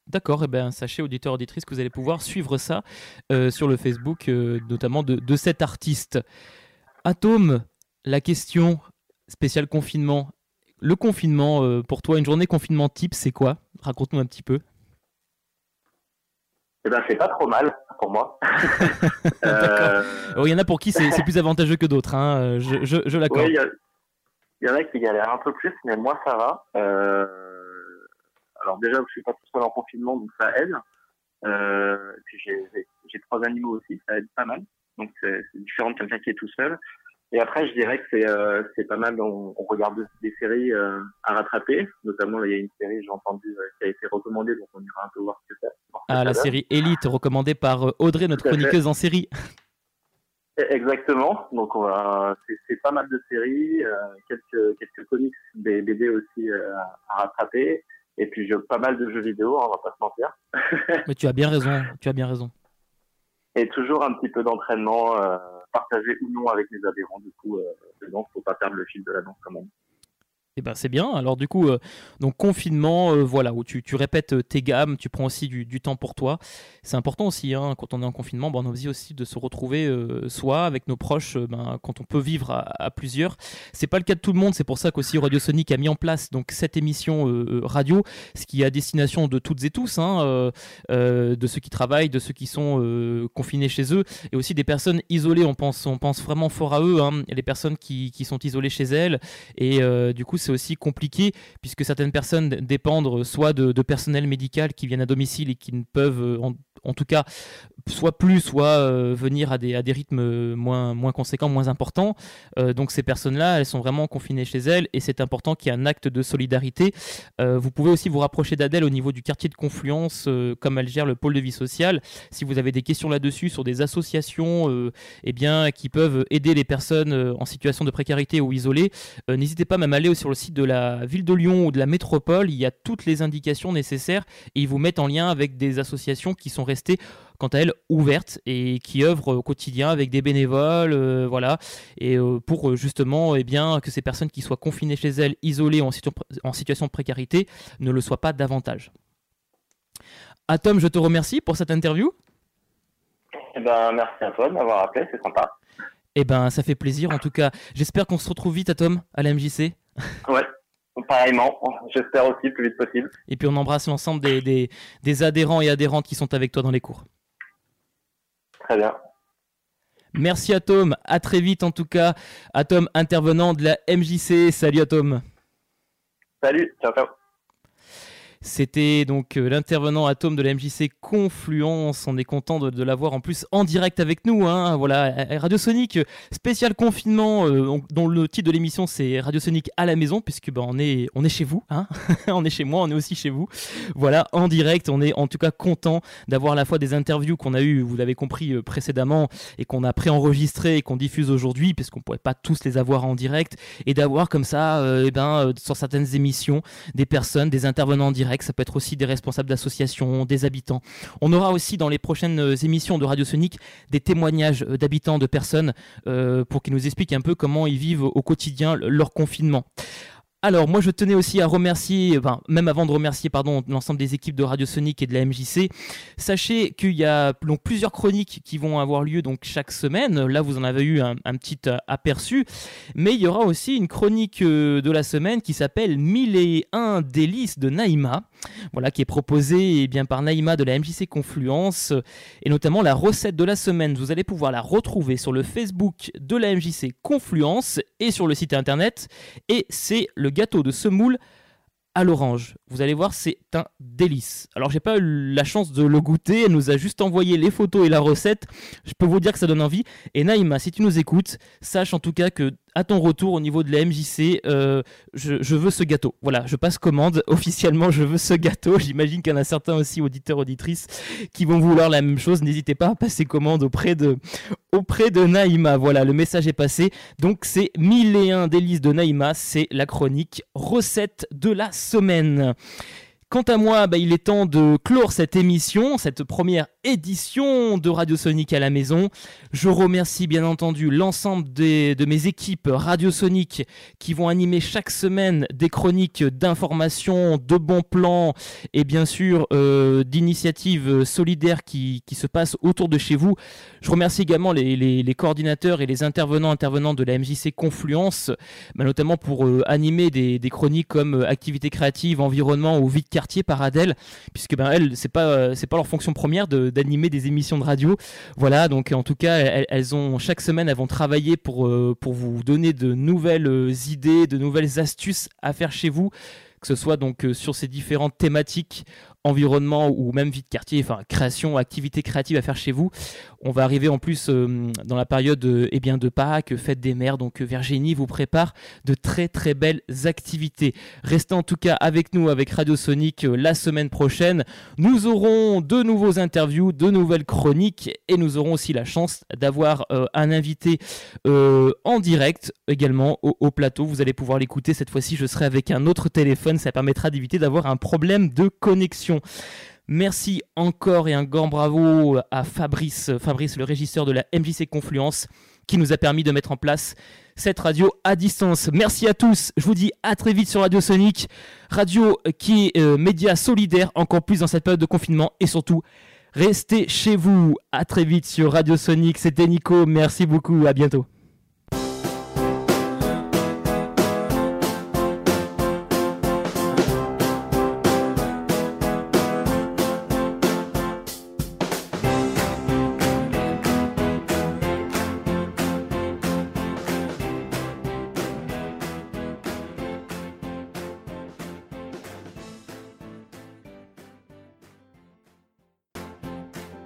D'accord, et eh ben sachez auditeurs auditrices que vous allez pouvoir suivre ça sur le Facebook, notamment de, de, cet artiste. Atome, la question spéciale confinement, le confinement, euh, pour toi, une journée confinement type, c'est quoi? Raconte-nous un petit peu. Eh ben, c'est pas trop mal pour moi. euh... Il y en a pour qui c'est plus avantageux que d'autres, hein, je, je, je l'accorde. Il y, y, en a qui galèrent un peu plus, mais moi ça va. Euh... Alors déjà, je suis pas tout seul en confinement, donc ça aide. Euh... Puis j'ai trois animaux aussi, ça aide pas mal. Donc c'est différent de quelqu'un qui est tout seul. Et après, je dirais que c'est euh, c'est pas mal. On, on regarde des séries euh, à rattraper. Notamment, là, il y a une série, j'ai entendu, euh, qui a été recommandée, donc on ira un peu voir ce que c'est. Ah, la série Elite, recommandée par Audrey, notre chroniqueuse en série. Exactement. Donc, c'est pas mal de séries, quelques quelques comics, des BD aussi à rattraper. Et puis, je, pas mal de jeux vidéo, on va pas se mentir. Mais tu as bien raison. Tu as bien raison. Et toujours un petit peu d'entraînement partager ou non avec les adhérents du coup euh, dedans, faut pas perdre le fil de la danse quand même. Eh ben c'est bien. Alors du coup, euh, donc confinement, euh, voilà, où tu, tu, répètes euh, tes gammes, tu prends aussi du, du temps pour toi. C'est important aussi, hein, quand on est en confinement, ben, on a envie aussi de se retrouver soi, avec nos proches, ben, quand on peut vivre à, à plusieurs. C'est pas le cas de tout le monde, c'est pour ça qu'aussi Radio Sonic a mis en place donc cette émission radio, ce qui est à destination de toutes et tous, hein, de ceux qui travaillent, de ceux qui sont confinés chez eux, et aussi des personnes isolées. On pense, on pense vraiment fort à eux, hein, les personnes qui, qui, sont isolées chez elles, et du coup c'est aussi compliqué puisque certaines personnes dépendent soit de, personnel médical qui viennent à domicile et qui ne peuvent en, en tout cas soit plus, soit euh, venir à des, à des rythmes moins, moins conséquents, moins importants. Euh, donc ces personnes-là, elles sont vraiment confinées chez elles et c'est important qu'il y ait un acte de solidarité. Euh, vous pouvez aussi vous rapprocher d'Adèle au niveau du quartier de Confluence, euh, comme elle gère le pôle de vie sociale. Si vous avez des questions là-dessus sur des associations eh bien, qui peuvent aider les personnes en situation de précarité ou isolées, n'hésitez pas même à aller sur le site de la ville de Lyon ou de la métropole. Il y a toutes les indications nécessaires et ils vous mettent en lien avec des associations qui sont restées quant à elles ouvertes et qui œuvrent au quotidien avec des bénévoles, euh, voilà, et euh, pour justement eh bien, que ces personnes qui soient confinées chez elles, isolées en, situ en situation de précarité, ne le soient pas davantage. Atom, je te remercie pour cette interview. Eh ben, merci à toi de m'avoir appelé, c'est sympa. Eh ben, ça fait plaisir en tout cas. J'espère qu'on se retrouve vite, Atom, à la MJC. Ouais, pareillement. J'espère aussi le plus vite possible. Et puis on embrasse l'ensemble des, des, des adhérents et adhérentes qui sont avec toi dans les cours. Très bien. Merci Atom, à très vite en tout cas. Atom, intervenant de la MJC. Salut Atom. Salut, ciao ciao. C'était donc euh, l'intervenant Atome de la MJC Confluence. On est content de, l'avoir en plus en direct avec nous. Hein. Voilà, Radio Sonic spécial confinement, euh, dont le titre de l'émission c'est Radio Sonic à la maison, puisque ben, on est chez vous, hein on est chez moi, on est aussi chez vous. Voilà, en direct, on est en tout cas content d'avoir à la fois des interviews qu'on a eues, vous l'avez compris euh, précédemment, et qu'on a préenregistrées et qu'on diffuse aujourd'hui, puisqu'on pourrait pas tous les avoir en direct, et d'avoir comme ça, euh, eh ben, sur certaines émissions, des personnes, des intervenants en direct ça peut être aussi des responsables d'associations, des habitants. On aura aussi dans les prochaines émissions de Radio Sonic des témoignages d'habitants, de personnes, euh, pour qu'ils nous expliquent un peu comment ils vivent au quotidien leur confinement. Alors, moi, je tenais aussi à remercier, même avant de remercier, l'ensemble des équipes de Radio Sonic et de la MJC. Sachez qu'il y a plusieurs chroniques qui vont avoir lieu donc chaque semaine. Là, vous en avez eu un, un petit aperçu, mais il y aura aussi une chronique de la semaine qui s'appelle 1001 délices de Naïma. Voilà, qui est proposée eh bien, par Naïma de la MJC Confluence, et notamment la recette de la semaine. Vous allez pouvoir la retrouver sur le Facebook de la MJC Confluence et sur le site internet, et c'est le gâteau de semoule à l'orange. Vous allez voir, c'est un délice. Alors, j'ai pas eu la chance de le goûter. Elle nous a juste envoyé les photos et la recette. Je peux vous dire que ça donne envie. Et Naïma, si tu nous écoutes, sache en tout cas que à ton retour au niveau de la MJC, euh, je, veux ce gâteau. Voilà, je passe commande. Officiellement, je veux ce gâteau. J'imagine qu'il y en a certains aussi, auditeurs, auditrices, qui vont vouloir la même chose. N'hésitez pas à passer commande auprès de, auprès de Naïma. Voilà, le message est passé. Donc, c'est 1001 délices de Naïma. C'est la chronique recette de la semaine. Quant à moi, bah, il est temps de clore cette émission, cette première édition de Radio Sonic à la maison. Je remercie bien entendu l'ensemble de mes équipes Radio Sonic qui vont animer chaque semaine des chroniques d'informations, de bons plans et bien sûr euh, d'initiatives solidaires qui, se passent autour de chez vous. Je remercie également les, coordinateurs et les intervenants intervenants de la MJC Confluence, bah, notamment pour euh, animer des, chroniques comme euh, activités créatives, environnement ou vie de par Adèle, puisque ben, elles, c'est pas, c'est pas leur fonction première de d'animer des émissions de radio. Voilà, donc en tout cas, elles, ont chaque semaine, elles vont travailler pour, euh, pour vous donner de nouvelles euh, idées, de nouvelles astuces à faire chez vous que ce soit donc euh, sur ces différentes thématiques environnement ou même vie de quartier, enfin création, activité créative à faire chez vous. On va arriver en plus euh, dans la période euh, eh bien, de Pâques, fête des mères, donc euh, Virginie vous prépare de très très belles activités. Restez en tout cas avec nous, avec Radio Sonic, la semaine prochaine. Nous aurons de nouveaux interviews, de nouvelles chroniques et nous aurons aussi la chance d'avoir un invité en direct également au, au plateau. Vous allez pouvoir l'écouter. Cette fois-ci, je serai avec un autre téléphone. Ça permettra d'éviter d'avoir un problème de connexion. Merci encore et un grand bravo à Fabrice, Fabrice le régisseur de la MJC Confluence, qui nous a permis de mettre en place cette radio à distance. Merci à tous. Je vous dis à très vite sur Radio Sonic, radio qui est euh, média solidaire, encore plus dans cette période de confinement et surtout. Restez chez vous. À très vite sur Radio Sonic. C'était Nico. Merci beaucoup. À bientôt.